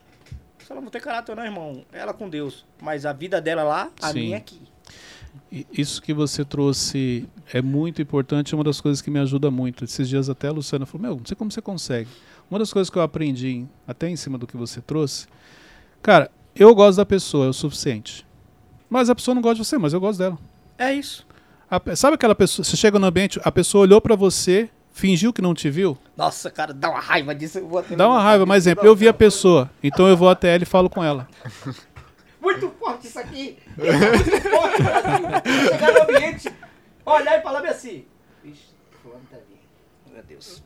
Se elas vão ter caráter ou não, irmão, ela com Deus, mas a vida dela lá, a Sim. minha aqui. Isso que você trouxe é muito importante, é uma das coisas que me ajuda muito. Esses dias até a Luciana falou: Meu, não sei como você consegue. Uma das coisas que eu aprendi, até em cima do que você trouxe, cara, eu gosto da pessoa, é o suficiente. Mas a pessoa não gosta de você, mas eu gosto dela. É isso. A, sabe aquela pessoa, você chega no ambiente, a pessoa olhou para você, fingiu que não te viu? Nossa, cara, dá uma raiva disso. dá uma raiva, mas exemplo, eu vi a pessoa, então eu vou até ela e falo com ela. Muito forte isso aqui. Muito forte. Chegar no ambiente, olhar e falar assim. Vixe, fulano tá ali. Meu Deus.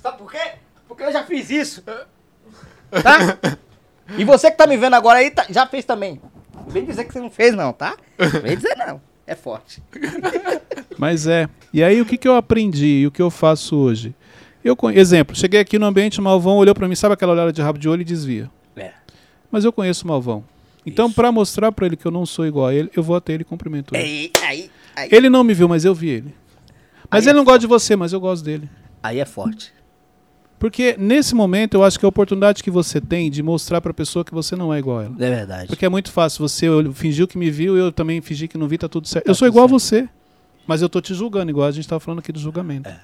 Sabe por quê? Porque eu já fiz isso. Tá? E você que tá me vendo agora aí, tá, já fez também. Não vem dizer que você não fez, não, tá? Não vem dizer não. É forte. Mas é. E aí, o que, que eu aprendi e o que eu faço hoje? Eu, exemplo, cheguei aqui no ambiente, Malvão olhou para mim, sabe aquela olhada de rabo de olho e desvia mas eu conheço o Malvão. Então, para mostrar para ele que eu não sou igual a ele, eu vou até ele e cumprimento ele. Aí, aí, aí. Ele não me viu, mas eu vi ele. Mas ele é não gosta de você, mas eu gosto dele. Aí é forte. Porque nesse momento eu acho que é a oportunidade que você tem de mostrar para a pessoa que você não é igual a ela. É verdade. Porque é muito fácil. Você fingiu que me viu, eu também fingi que não vi, tá tudo certo. Tá eu sou igual certo. a você, mas eu tô te julgando, igual a gente estava falando aqui do julgamento. É.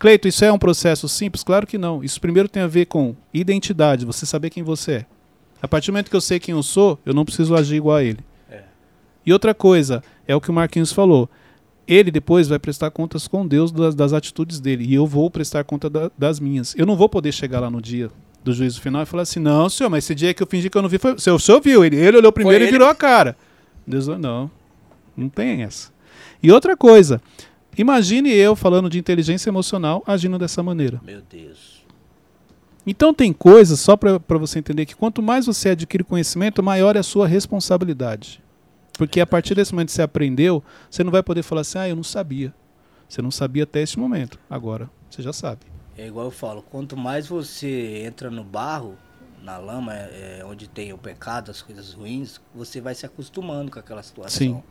Cleito, isso é um processo simples? Claro que não. Isso primeiro tem a ver com identidade, você saber quem você é. A partir do momento que eu sei quem eu sou, eu não preciso agir igual a ele. É. E outra coisa, é o que o Marquinhos falou. Ele depois vai prestar contas com Deus das, das atitudes dele. E eu vou prestar conta da, das minhas. Eu não vou poder chegar lá no dia do juízo final e falar assim: não, senhor, mas esse dia que eu fingi que eu não vi foi. O senhor, o senhor viu, ele, ele olhou primeiro e virou a cara. Deus, não, não tem essa. E outra coisa, imagine eu falando de inteligência emocional agindo dessa maneira. Meu Deus. Então tem coisas, só para você entender, que quanto mais você adquire conhecimento, maior é a sua responsabilidade. Porque a partir desse momento que você aprendeu, você não vai poder falar assim, ah, eu não sabia. Você não sabia até esse momento. Agora, você já sabe. É igual eu falo, quanto mais você entra no barro, na lama, é, é onde tem o pecado, as coisas ruins, você vai se acostumando com aquela situação. Sim.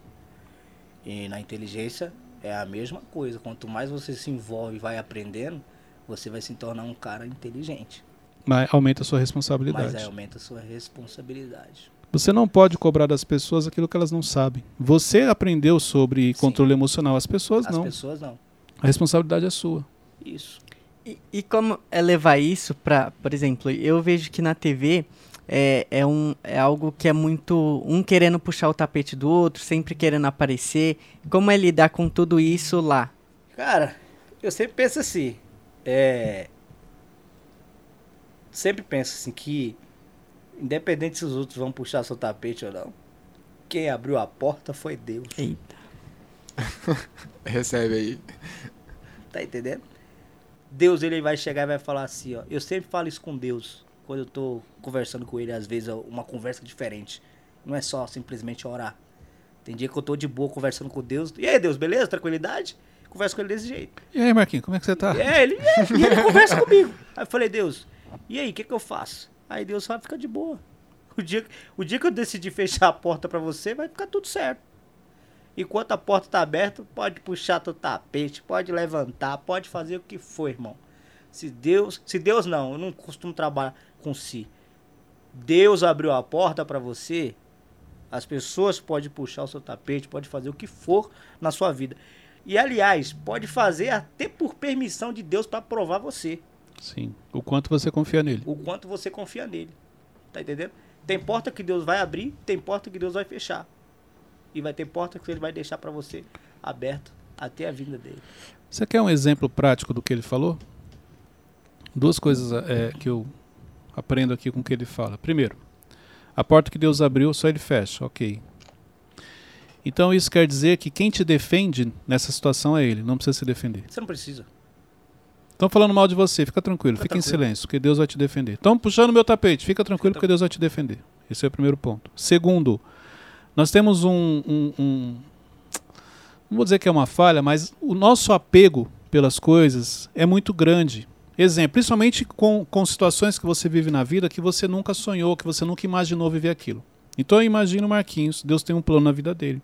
E na inteligência É a mesma coisa. Quanto mais você se envolve e vai aprendendo, você vai se tornar um cara inteligente. Mas aumenta a sua responsabilidade. Mas aí aumenta a sua responsabilidade. Você não pode cobrar das pessoas aquilo que elas não sabem. Você aprendeu sobre Sim. controle emocional, as pessoas As não. pessoas não. A responsabilidade é sua. Isso. E, e como é levar isso pra, por exemplo, eu vejo que na TV é, é, um, é algo que é muito um querendo puxar o tapete do outro, sempre querendo aparecer. Como é lidar com tudo isso lá? Cara, eu sempre penso assim. É. Sempre penso assim que, independente se os outros vão puxar seu tapete ou não, quem abriu a porta foi Deus. Eita. Recebe aí. Tá entendendo? Deus ele vai chegar e vai falar assim, ó. Eu sempre falo isso com Deus. Quando eu tô conversando com ele, às vezes é uma conversa diferente. Não é só simplesmente orar. Tem dia que eu tô de boa conversando com Deus. E aí, Deus, beleza? Tranquilidade? Converso com ele desse jeito. E aí, Marquinhos, como é que você tá? É, ele, é, e ele conversa comigo. Aí eu falei, Deus, e aí, o que, que eu faço? Aí Deus vai ficar de boa. O dia, o dia que eu decidir fechar a porta pra você, vai ficar tudo certo. Enquanto a porta tá aberta, pode puxar teu tapete, pode levantar, pode fazer o que for, irmão. Se Deus, se Deus não, eu não costumo trabalhar com si. Deus abriu a porta pra você, as pessoas podem puxar o seu tapete, pode fazer o que for na sua vida. E aliás, pode fazer até por permissão de Deus pra provar você, Sim. O quanto você confia nele. o quanto você confia nele. Tá entendendo? Tem porta que Deus vai abrir, tem porta que Deus vai fechar. E vai ter porta que ele vai deixar pra você aberta até a vinda dele. Você quer um exemplo prático do que ele falou? Duas coisas é, que eu aprendo aqui com o que ele fala. Primeiro, a porta que Deus abriu, só ele fecha, ok. Então isso quer dizer que quem te defende nessa situação é ele, não precisa se defender. Você não precisa. Estão falando mal de você, fica tranquilo, Fica fica em tranquilo. silêncio, porque Deus vai te defender. Estão puxando meu tapete, fica tranquilo, porque Deus vai te defender. Esse é o primeiro ponto. Segundo, nós temos um, um- um- Não vou dizer que é uma falha, mas o nosso apego pelas coisas é muito grande. Exemplo, principalmente com, com situações que você vive na vida que você nunca sonhou, que você nunca imaginou viver aquilo. Então eu imagino o Marquinhos, Deus tem um plano na vida dele.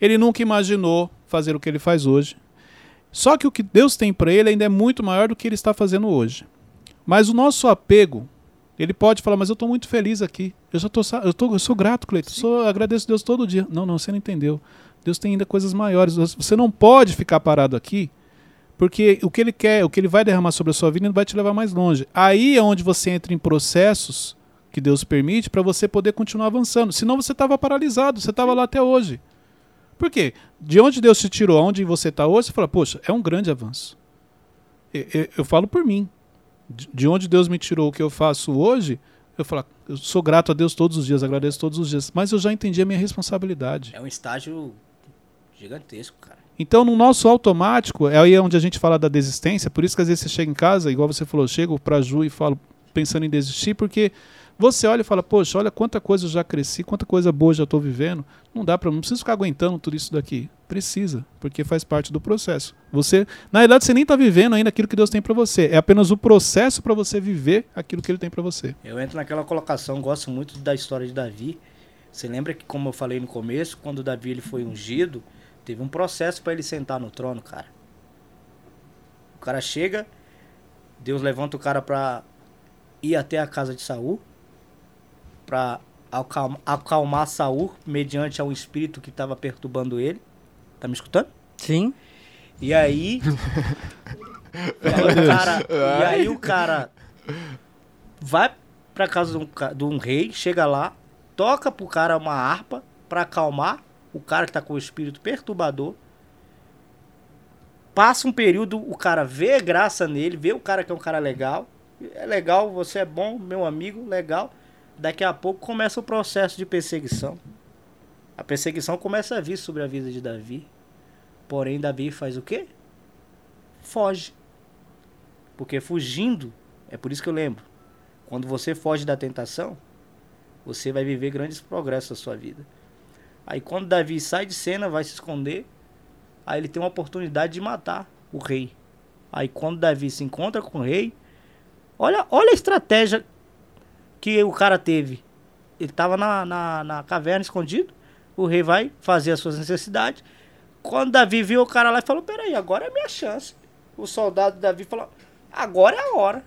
Ele nunca imaginou fazer o que ele faz hoje. Só que o que Deus tem para ele ainda é muito maior do que ele está fazendo hoje. Mas o nosso apego, ele pode falar, mas eu estou muito feliz aqui. Eu já tô, eu, tô, eu sou grato, Cleiton. Sou, agradeço a Deus todo dia. Não, não, você não entendeu. Deus tem ainda coisas maiores. Você não pode ficar parado aqui, porque o que ele quer, o que ele vai derramar sobre a sua vida, ele vai te levar mais longe. Aí é onde você entra em processos que Deus permite para você poder continuar avançando. Senão você estava paralisado, você estava lá até hoje. Por quê? De onde Deus te tirou, aonde você está hoje, você fala, poxa, é um grande avanço. E- e- Eu, falo por mim. De- De onde Deus me tirou o que eu faço hoje, eu falo, eu sou grato a Deus todos os dias, agradeço todos os dias. Mas eu já entendi a minha responsabilidade. É um estágio gigantesco, cara. Então, no nosso automático, é aí onde a gente fala da desistência. Por isso que às vezes você chega em casa, igual você falou, eu chego pra Ju e falo pensando em desistir, porque você olha e fala, poxa, olha quanta coisa eu já cresci, quanta coisa boa eu já estou vivendo. Não dá para, não precisa ficar aguentando tudo isso daqui. Precisa, porque faz parte do processo. Você, na verdade, você nem está vivendo ainda aquilo que Deus tem para você. É apenas o processo para você viver aquilo que Ele tem para você. Eu entro naquela colocação, gosto muito da história de Davi. Você lembra que, como eu falei no começo, quando Davi ele foi ungido, teve um processo para ele sentar no trono, cara. O cara chega, Deus levanta o cara para ir até a casa de Saul, para acalmar, acalmar Saul mediante a um espírito que estava perturbando ele. Tá me escutando? Sim. E aí. e, aí o cara, e aí o cara vai pra casa de um, ca- de um rei, chega lá, toca pro cara uma harpa pra acalmar o cara que tá com o espírito perturbador. Passa um período, o cara vê graça nele, vê o cara que é um cara legal. É legal, você é bom, meu amigo, legal. Daqui a pouco começa o processo de perseguição. A perseguição começa a vir sobre a vida de Davi. Porém, Davi faz o quê? Foge. Porque fugindo, é por isso que eu lembro. Quando você foge da tentação, você vai viver grandes progressos na sua vida. Aí quando Davi sai de cena, vai se esconder, aí ele tem uma oportunidade de matar o rei. Aí quando Davi se encontra com o rei, olha, olha a estratégia que o cara teve. Ele estava na, na, na caverna escondido, o rei vai fazer as suas necessidades. Quando Davi viu o cara lá e falou: Peraí, agora é minha chance. O soldado Davi falou: Agora é a hora.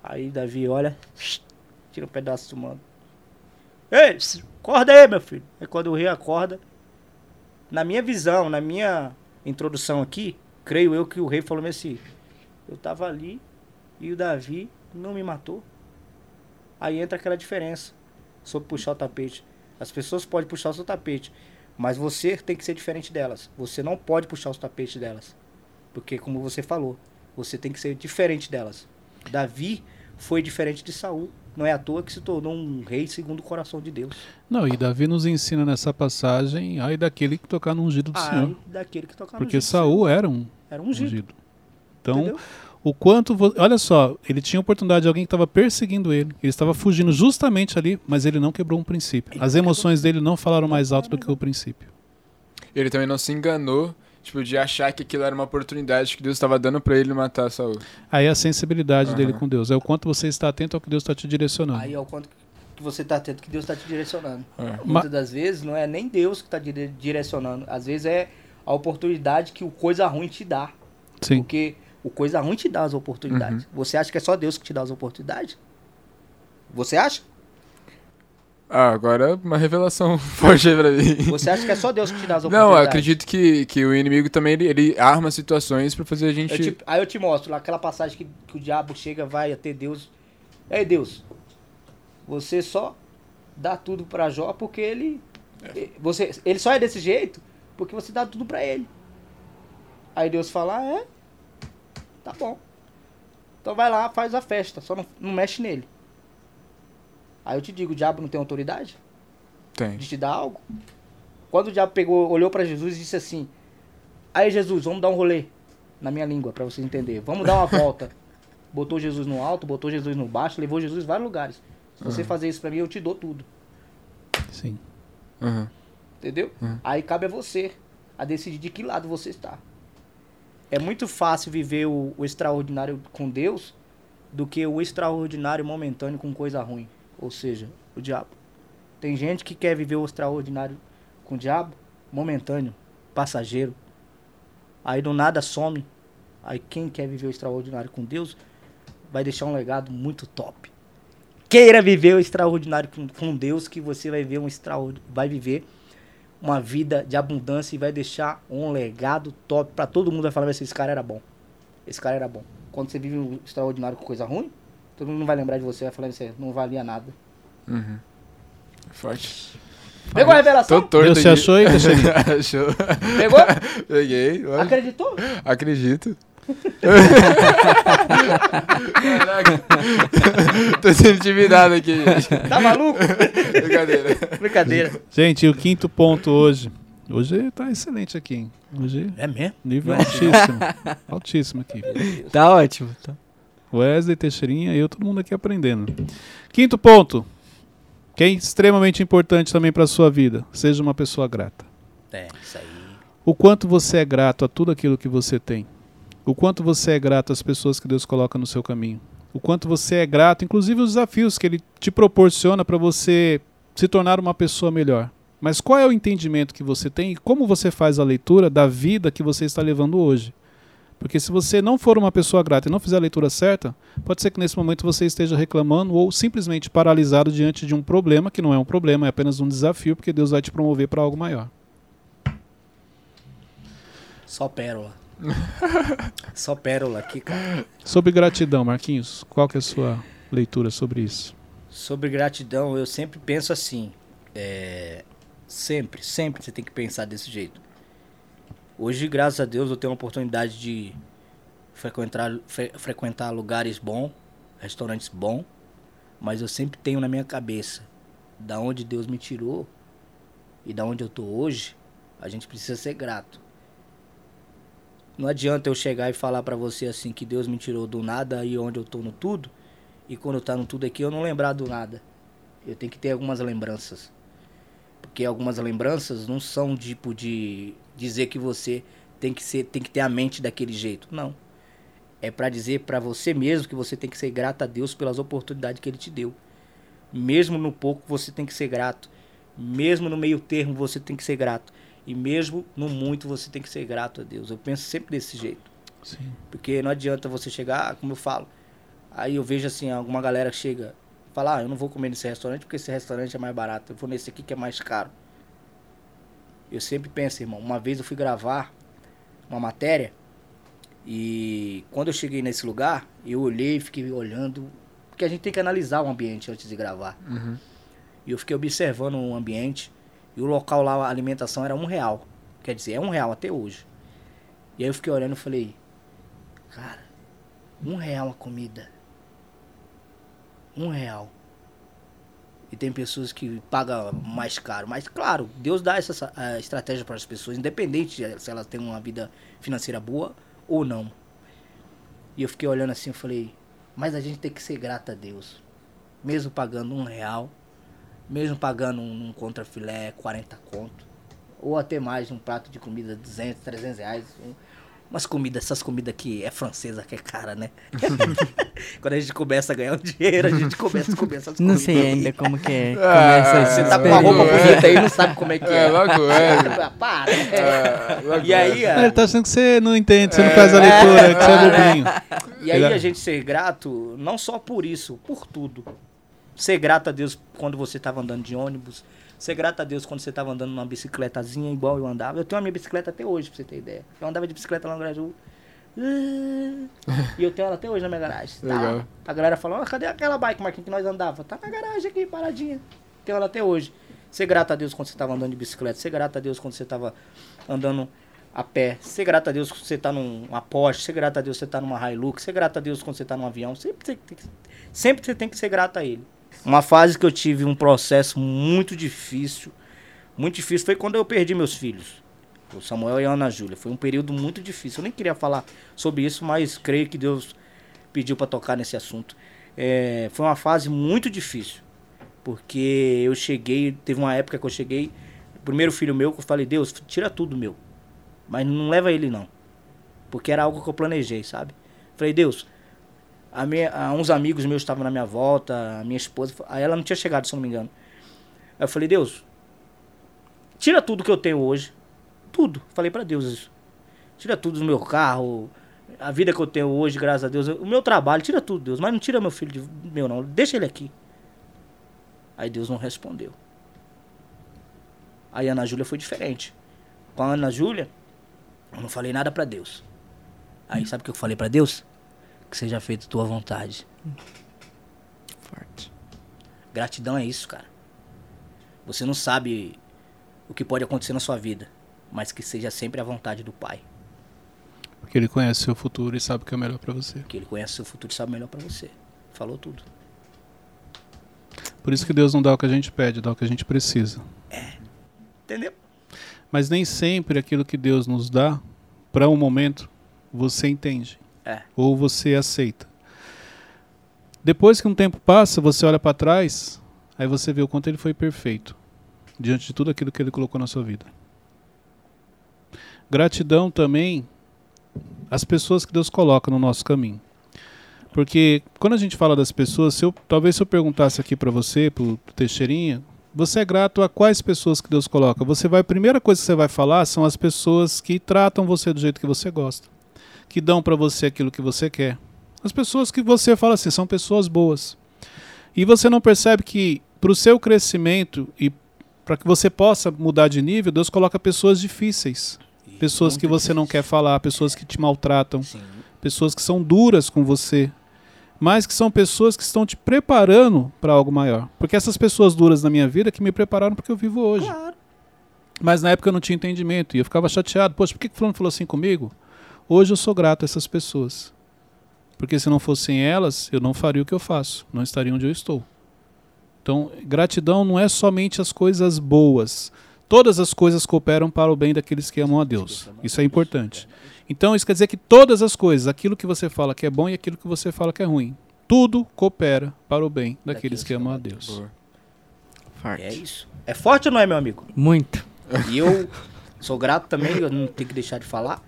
Aí Davi olha, tira um pedaço do mano. Ei, acorda aí, meu filho. Aí quando o rei acorda, na minha visão, na minha introdução aqui, creio eu que o rei falou assim: Eu tava ali e o Davi não me matou. Aí entra aquela diferença sobre puxar o tapete. As pessoas podem puxar o seu tapete, mas você tem que ser diferente delas. Você não pode puxar os tapetes delas. Porque, como você falou, você tem que ser diferente delas. Davi foi diferente de Saul. Não é à toa que se tornou um rei segundo o coração de Deus. Não, e Davi nos ensina nessa passagem, ai daquele que tocar no ungido do Ai, Senhor. daquele que tocava Porque no Saul era um era um ungido. ungido. Então, entendeu? O quanto. vo- Olha só, ele tinha oportunidade de alguém que estava perseguindo ele. Ele estava fugindo justamente ali, mas ele não quebrou um princípio. As emoções dele não falaram mais alto do que o princípio. Ele também não se enganou, tipo, de achar que aquilo era uma oportunidade que Deus estava dando pra ele matar Saul. Aí é a sensibilidade Aham. dele com Deus. É o quanto você está atento ao que Deus está te direcionando. Aí é o quanto que você tá atento que Deus está te direcionando. É. Ma- Muitas das vezes não é nem Deus que está direcionando. Às vezes é a oportunidade que o coisa ruim te dá. Sim. Porque o coisa ruim te dá as oportunidades. Uhum. Você acha que é só Deus que te dá as oportunidades? Você acha? Ah, agora uma revelação forte aí pra mim. Você acha que é só Deus que te dá as Não, oportunidades? eu acredito que, que o inimigo também, ele, ele arma situações pra fazer a gente... Eu te- aí eu te mostro lá aquela passagem que, que o diabo chega, vai até Deus. Ei, Deus, você só dá tudo pra Jó porque ele. Você, ele só é desse jeito porque você dá tudo pra ele. Aí Deus fala: ah, é? Tá bom. Então vai lá, faz a festa, só não, não mexe nele. Aí eu te digo: o diabo não tem autoridade Tem. de te dar algo? Quando o diabo pegou, olhou pra Jesus e disse assim: Aí Jesus, vamos dar um rolê na minha língua pra você entender. Vamos dar uma volta. Botou Jesus no alto, botou Jesus no baixo, levou Jesus em vários lugares. Se você fazer isso pra mim, eu te dou tudo. Sim. Uhum. Entendeu? Uhum. Aí cabe a você a decidir de que lado você está. É muito fácil viver o, o extraordinário com Deus do que o extraordinário momentâneo com coisa ruim. Ou seja, o diabo. Tem gente que quer viver o extraordinário com o diabo, momentâneo, passageiro. Aí do nada some. Aí quem quer viver o extraordinário com Deus vai deixar um legado muito top. Queira viver o extraordinário com, com Deus que você vai ver um extraordi- vai viver uma vida de abundância e vai deixar um legado top pra todo mundo vai falar assim, esse cara era bom. Esse cara era bom. Quando você vive um extraordinário com coisa ruim, todo mundo não vai lembrar de você, vai falar assim, não valia nada. Uhum. Forte. Pegou a revelação? Aqui. achou aí. Pegou? Peguei. Acreditou? Acredito. Caraca. Tô sendo intimidado aqui, gente. Tá maluco? Brincadeira. Brincadeira. Gente, o quinto ponto hoje. Hoje tá excelente aqui, hein? Hoje, É mesmo? nível Não altíssimo. altíssimo aqui. Tá ótimo. Tá. Wesley, Teixeirinha e eu, todo mundo aqui aprendendo. Quinto ponto, que é extremamente importante também para sua vida. Seja uma pessoa grata. É, isso aí. O quanto você é grato a tudo aquilo que você tem. O quanto você é grato às pessoas que Deus coloca no seu caminho. O quanto você é grato, inclusive os desafios que Ele te proporciona para você se tornar uma pessoa melhor. Mas qual é o entendimento que você tem e como você faz a leitura da vida que você está levando hoje? Porque se você não for uma pessoa grata e não fizer a leitura certa, pode ser que nesse momento você esteja reclamando ou simplesmente paralisado diante de um problema, que não é um problema, é apenas um desafio, porque Deus vai te promover para algo maior. Só pérola. Só pérola aqui, cara. Sobre gratidão, Marquinhos, qual que é a sua leitura sobre isso? Sobre gratidão, eu sempre penso assim. é, Sempre, sempre você tem que pensar desse jeito. Hoje, graças a Deus, eu tenho a oportunidade de frequentar, fre- frequentar lugares bons, restaurantes bons, mas eu sempre tenho na minha cabeça da onde Deus me tirou e da onde eu tô hoje, a gente precisa ser grato. Não adianta eu chegar e falar pra você assim que Deus me tirou do nada e onde eu tô no tudo, e quando tá no tudo aqui eu não lembrar do nada. Eu tenho que ter algumas lembranças. Porque algumas lembranças não são tipo de dizer que você tem que ser, tem que ter a mente daquele jeito. Não. É pra dizer pra você mesmo que você tem que ser grato a Deus pelas oportunidades que ele te deu. Mesmo no pouco você tem que ser grato. Mesmo no meio termo você tem que ser grato. E mesmo no muito, você tem que ser grato a Deus. Eu penso sempre desse jeito. Sim. Porque não adianta você chegar, como eu falo. Aí eu vejo assim, alguma galera que chega, fala, ah, eu não vou comer nesse restaurante porque esse restaurante é mais barato. Eu vou nesse aqui que é mais caro. Eu sempre penso, irmão, uma vez eu fui gravar uma matéria e quando eu cheguei nesse lugar, eu olhei e fiquei olhando, porque a gente tem que analisar o ambiente antes de gravar. Uhum. E eu fiquei observando o ambiente e o local lá, a alimentação era um real. Quer dizer, é um real até hoje. E aí eu fiquei olhando e falei, cara, um real a comida. Um real. E tem pessoas que pagam mais caro. Mas, claro, Deus dá essa uh, estratégia para as pessoas, independente de se elas têm uma vida financeira boa ou não. E eu fiquei olhando assim e falei, mas a gente tem que ser grato a Deus. Mesmo pagando um real, mesmo pagando um, um contrafilé 40 conto, ou até mais um prato de comida 200, 300 reais. Um, umas comidas, essas comidas que é francesa, que é cara, né? Quando a gente começa a ganhar um dinheiro, a gente começa a comer essas Não comidas. sei ainda como que é. Ah, Você tá com uma roupa É. bonita aí e não sabe como é que é. É, logo é. Para. É, logo E aí, Ah, ó, ele tá achando que você não entende, você não faz a leitura, que você é bobinho. E aí a gente ser grato, não só por isso, por tudo. Ser grato a Deus quando você estava andando de ônibus. Ser grato a Deus quando você estava andando numa bicicletazinha igual eu andava. Eu tenho a minha bicicleta até hoje, pra você ter ideia. Eu andava de bicicleta lá no Brasil. E eu tenho ela até hoje na minha garagem. Tá lá. Legal. A galera falou, ah, cadê aquela bike, Marquinhos, que nós andava? Tá na garagem aqui, paradinha. Tenho ela até hoje. Ser grato a Deus quando você estava andando de bicicleta. Ser grato a Deus quando você estava andando a pé. Ser grato a Deus quando você tá numa Porsche. Ser grato a Deus quando você tá numa Hilux. Ser grato a Deus quando você tá num avião. Sempre, sempre você tem que ser grato a Ele. Uma fase que eu tive um processo muito difícil. Muito difícil foi quando eu perdi meus filhos. O Samuel e a Ana Júlia. Foi um período muito difícil. Eu nem queria falar sobre isso, mas creio que Deus pediu para tocar nesse assunto. É, foi uma fase muito difícil. Porque eu cheguei, teve uma época que eu cheguei, primeiro filho meu, que eu falei, Deus, tira tudo meu. Mas não leva ele não. Porque era algo que eu planejei, sabe? Falei, Deus, a minha, a uns amigos meus estavam na minha volta, a minha esposa, aí ela não tinha chegado, se eu não me engano. Aí eu falei, Deus, tira tudo que eu tenho hoje. Tudo. Falei pra Deus isso. Tira tudo do meu carro, a vida que eu tenho hoje, graças a Deus, o meu trabalho, tira tudo, Deus. Mas não tira meu filho de, meu, não. Deixa ele aqui. Aí Deus não respondeu. Aí a Ana Júlia foi diferente. Com a Ana Júlia, eu não falei nada pra Deus. Aí sabe o que eu falei pra Deus? Que seja feita a tua vontade. Forte. Gratidão é isso, cara. Você não sabe o que pode acontecer na sua vida, mas que seja sempre a vontade do Pai. Porque ele conhece o seu futuro e sabe o que é melhor pra você. Que Ele conhece o seu futuro e sabe melhor pra você. Falou tudo. Por isso que Deus não dá o que a gente pede, dá o que a gente precisa. Entendeu? Mas nem sempre aquilo que Deus nos dá, para um momento, você entende. É. Ou você aceita. Depois que um tempo passa, você olha para trás, aí você vê o quanto ele foi perfeito diante de tudo aquilo que ele colocou na sua vida. Gratidão também às pessoas que Deus coloca no nosso caminho. Porque quando a gente fala das pessoas, se eu, talvez se eu perguntasse aqui para você, pro Teixeirinha, você é grato a quais pessoas que Deus coloca? Você vai, a primeira coisa que você vai falar são as pessoas que tratam você do jeito que você gosta, que dão para você aquilo que você quer. As pessoas que você fala assim, são pessoas boas. E você não percebe que para o seu crescimento e para que você possa mudar de nível, Deus coloca pessoas difíceis, pessoas que você não quer falar, pessoas que te maltratam, Sim. pessoas que são duras com você, mas que são pessoas que estão te preparando para algo maior. Porque essas pessoas duras na minha vida que me prepararam porque eu vivo hoje. Claro. Mas na época eu não tinha entendimento e eu ficava chateado. Poxa, por que que fulano falou assim comigo? Hoje eu sou grato a essas pessoas. Porque se não fossem elas, eu não faria o que eu faço, não estaria onde eu estou. Então, gratidão não é somente as coisas boas. Todas as coisas cooperam para o bem daqueles que amam a Deus. Isso é importante. Então, isso quer dizer que todas as coisas, aquilo que você fala que é bom e aquilo que você fala que é ruim, tudo coopera para o bem daqueles que amam a Deus. Forte. É isso. É forte ou não é, meu amigo? Muito. E eu sou grato também, eu não tenho que deixar de falar,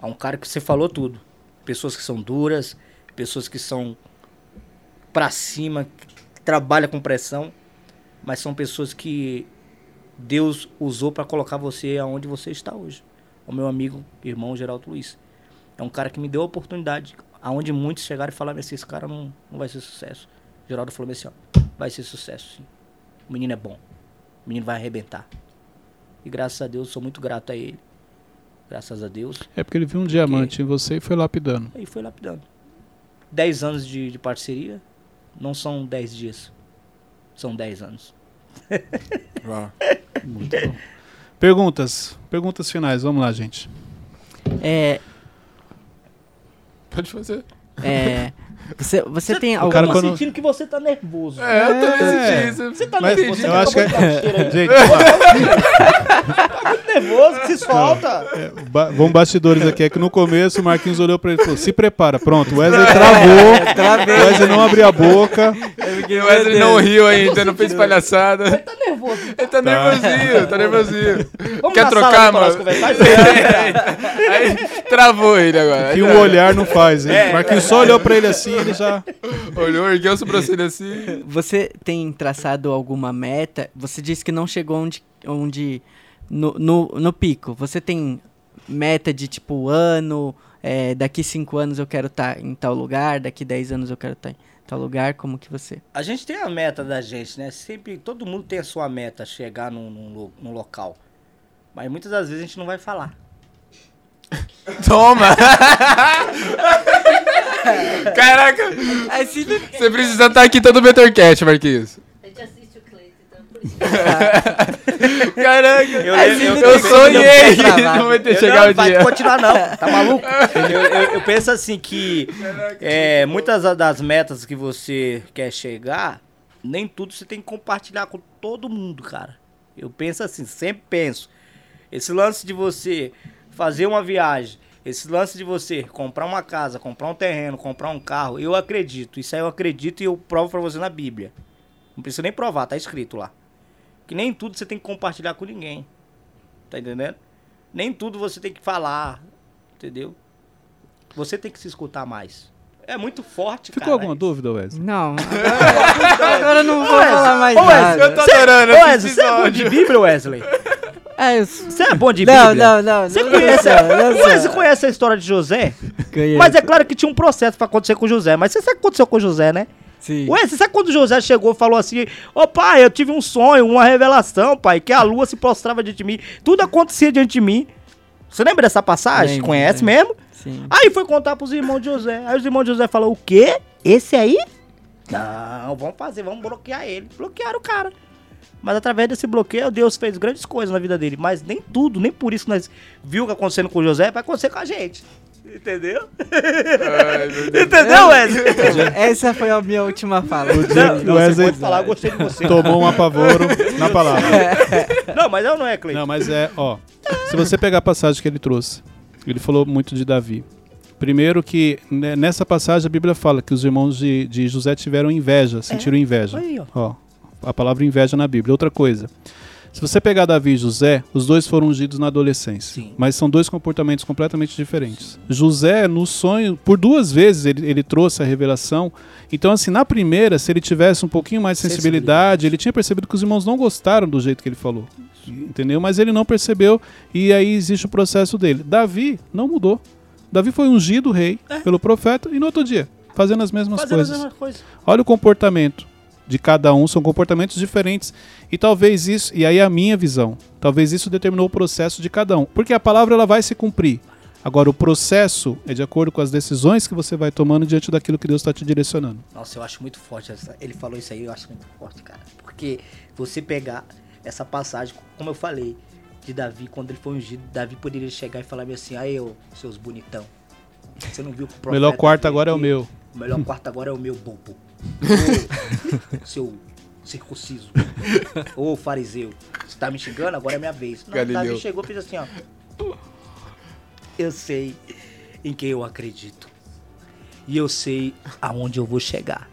a um cara que você falou tudo. Pessoas que são duras, pessoas que são pra cima, que trabalham com pressão, mas são pessoas que Deus usou para colocar você aonde você está hoje. O meu amigo, irmão Geraldo Luiz. É um cara que me deu a oportunidade, aonde muitos chegaram e falaram assim, esse cara não, não vai ser sucesso. Geraldo falou assim, ó, vai ser sucesso sim. O menino é bom. O menino vai arrebentar. E graças a Deus, sou muito grato a ele. Graças a Deus. É porque ele viu um diamante em você e foi lapidando. Aí foi lapidando. 10 anos de, de parceria não são 10 dias. São 10 anos. Uau. Muito bom. Perguntas. Perguntas finais. Vamos lá, gente. É, Pode fazer. é, você, você tem o alguma... cara Tô quando- sentindo que você tá nervoso. É, eu também É. senti isso. Você tá Mas nervoso. Você eu acho que acabou de dar cheiro aí. Gente, Tá nervoso, que se solta. ba vamos bastidores aqui. É que no começo o Marquinhos olhou pra ele e falou: se prepara, pronto. O Wesley travou. Travei. O Wesley não abriu a boca. O Wesley não riu ainda, não fez palhaçada. Ele tá nervoso. Ele tá nervosinho, tá nervosinho. Vamos Quer trocar, mano? conversar? Aí travou ele agora. Que o olhar não faz, hein? Marquinhos só olhou pra ele assim ele já. Olhou, ergueu a sobrancelha assim. Você tem traçado alguma meta? Você disse que não chegou onde, onde no, no, no pico. Você tem meta de tipo ano? é, daqui cinco anos eu quero estar em tal lugar. Daqui 10 anos eu quero estar em tal lugar. Como que você? A gente tem a meta da gente, né? Sempre, todo mundo tem a sua meta, chegar num, num, num local. Mas muitas das vezes a gente não vai falar. Toma! Caraca! Assim, Você precisa estar aqui todo Marquinhos. O Cleiton, então isso. Caraca! Eu, Assim, eu, não Eu tem sonhei! travar. Não vai ter Eu chegado não, o vai dia. continuar não, tá maluco? Eu, eu- eu penso assim que é, muitas das metas que você quer chegar, nem tudo você tem que compartilhar com todo mundo, cara. Eu penso assim, sempre penso. Esse lance de você fazer uma viagem, esse lance de você comprar uma casa, comprar um terreno, comprar um carro, eu acredito. Isso aí eu acredito e eu provo pra você na Bíblia. Não precisa nem provar, tá escrito lá. Que nem tudo você tem que compartilhar com ninguém. Tá entendendo? Nem tudo você tem que falar, entendeu? Você tem que se escutar mais. É muito forte, Ficou cara. alguma dúvida, Wesley? Não, agora, não vou Wesley, falar mais Wesley, nada. Eu tô adorando esse Wesley, você é bom de. Bíblia, Wesley? É, Você é bom de Não, Bíblia? não, não. Você não conhece, não o sou. Wesley conhece a história de José? Conheço. Mas é claro que tinha um processo pra acontecer com José. Mas você sabe o que aconteceu com José, né? Sim. Ué, você sabe quando José chegou e falou assim: Ô pai, eu tive um sonho, uma revelação, pai, que a lua se prostrava diante de mim, tudo acontecia diante de mim. Você lembra dessa passagem? Lembro, Conhece lembro. mesmo? Sim. Aí foi contar pros irmãos de José. Aí os irmãos de José falaram: O quê? Esse aí? Não, vamos fazer, vamos bloquear ele. Bloquearam o cara. Mas através desse bloqueio, Deus fez grandes coisas na vida dele. Mas nem tudo, nem por isso nós viu o que acontecendo com o José, vai acontecer com a gente. Entendeu? Ai. Entendeu, Wesley? Essa foi a minha última fala. Não, não, Wesley- você pode falar, eu gostei de você. Tomou um apavoro na palavra. Não, mas eu não é, Cleiton. Não, mas é, ó. Se você pegar a passagem que ele trouxe, ele falou muito de Davi. Primeiro que né, nessa passagem a Bíblia fala que os irmãos de, de José tiveram inveja, sentiram inveja. Aí, ó. Ó, a palavra inveja na Bíblia. Outra coisa. Se você pegar Davi e José, os dois foram ungidos na adolescência. Sim. Mas são dois comportamentos completamente diferentes. José, no sonho, por duas vezes ele, ele trouxe a revelação. Então, assim, na primeira, se ele tivesse um pouquinho mais de sensibilidade, ele tinha percebido que os irmãos não gostaram do jeito que ele falou. Entendeu? Mas ele não percebeu e aí existe o processo dele. Davi não mudou. Davi foi ungido rei pelo profeta e no outro dia, fazendo as mesmas Fazendo as coisas. mesmas coisas. Olha o comportamento de cada um, são comportamentos diferentes. E talvez isso, e aí a minha visão, talvez isso determinou o processo de cada um. Porque a palavra ela vai se cumprir. Agora, o processo é de acordo com as decisões que você vai tomando diante daquilo que Deus está te direcionando. Nossa, eu acho muito forte. Essa, ele falou isso aí, eu acho muito forte, cara. Porque você pegar essa passagem, como eu falei, de Davi, quando ele foi ungido, Davi poderia chegar e falar assim, aí, ô, seus bonitão. Você não viu que o melhor quarto agora é o meu. O melhor quarto agora é o meu bobo. Ô, seu circunciso. Ô, fariseu. Você tá me xingando? Agora é minha vez. Não, Galileu. Davi chegou e fez assim, ó. Eu sei em quem eu acredito. E eu sei aonde eu vou chegar.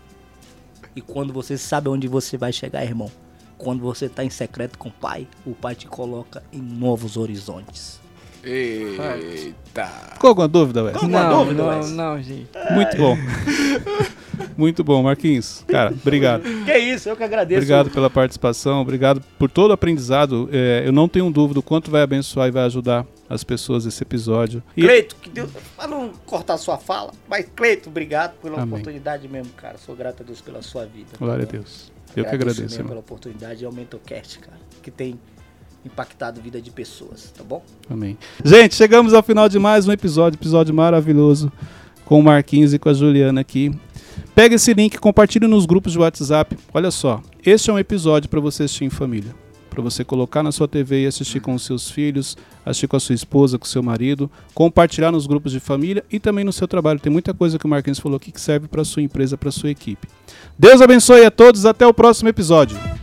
E quando você sabe onde você vai chegar, irmão, quando você tá em secreto com o pai, o pai te coloca em novos horizontes. Eita. Ficou alguma dúvida, Wes? Alguma não, dúvida, não, Wes? não, gente. Muito bom. Muito bom, Marquinhos. Cara, obrigado. Que isso, eu que agradeço. Obrigado pela participação, obrigado por todo o aprendizado. É, eu não tenho dúvida o quanto vai abençoar e vai ajudar as pessoas esse episódio. E Cleito, que Deus, pra não cortar sua fala, mas Cleito, obrigado pela Amém. oportunidade mesmo, cara. Sou grato a Deus pela sua vida. glória a? Deus. Eu que agradeço, mesmo pela oportunidade e aumenta o cast, cara, que tem impactado a vida de pessoas, tá bom? Amém. Gente, chegamos ao final de mais um episódio, episódio maravilhoso com o Marquinhos e com a Juliana aqui. Pega esse link, compartilhe nos grupos de WhatsApp. Olha só, este é um episódio para você assistir em família. Para você colocar na sua TV e assistir com os seus filhos, assistir com a sua esposa, com o seu marido, compartilhar nos grupos de família e também no seu trabalho. Tem muita coisa que o Marquinhos falou aqui que serve para sua empresa, para sua equipe. Deus abençoe a todos, até o próximo episódio.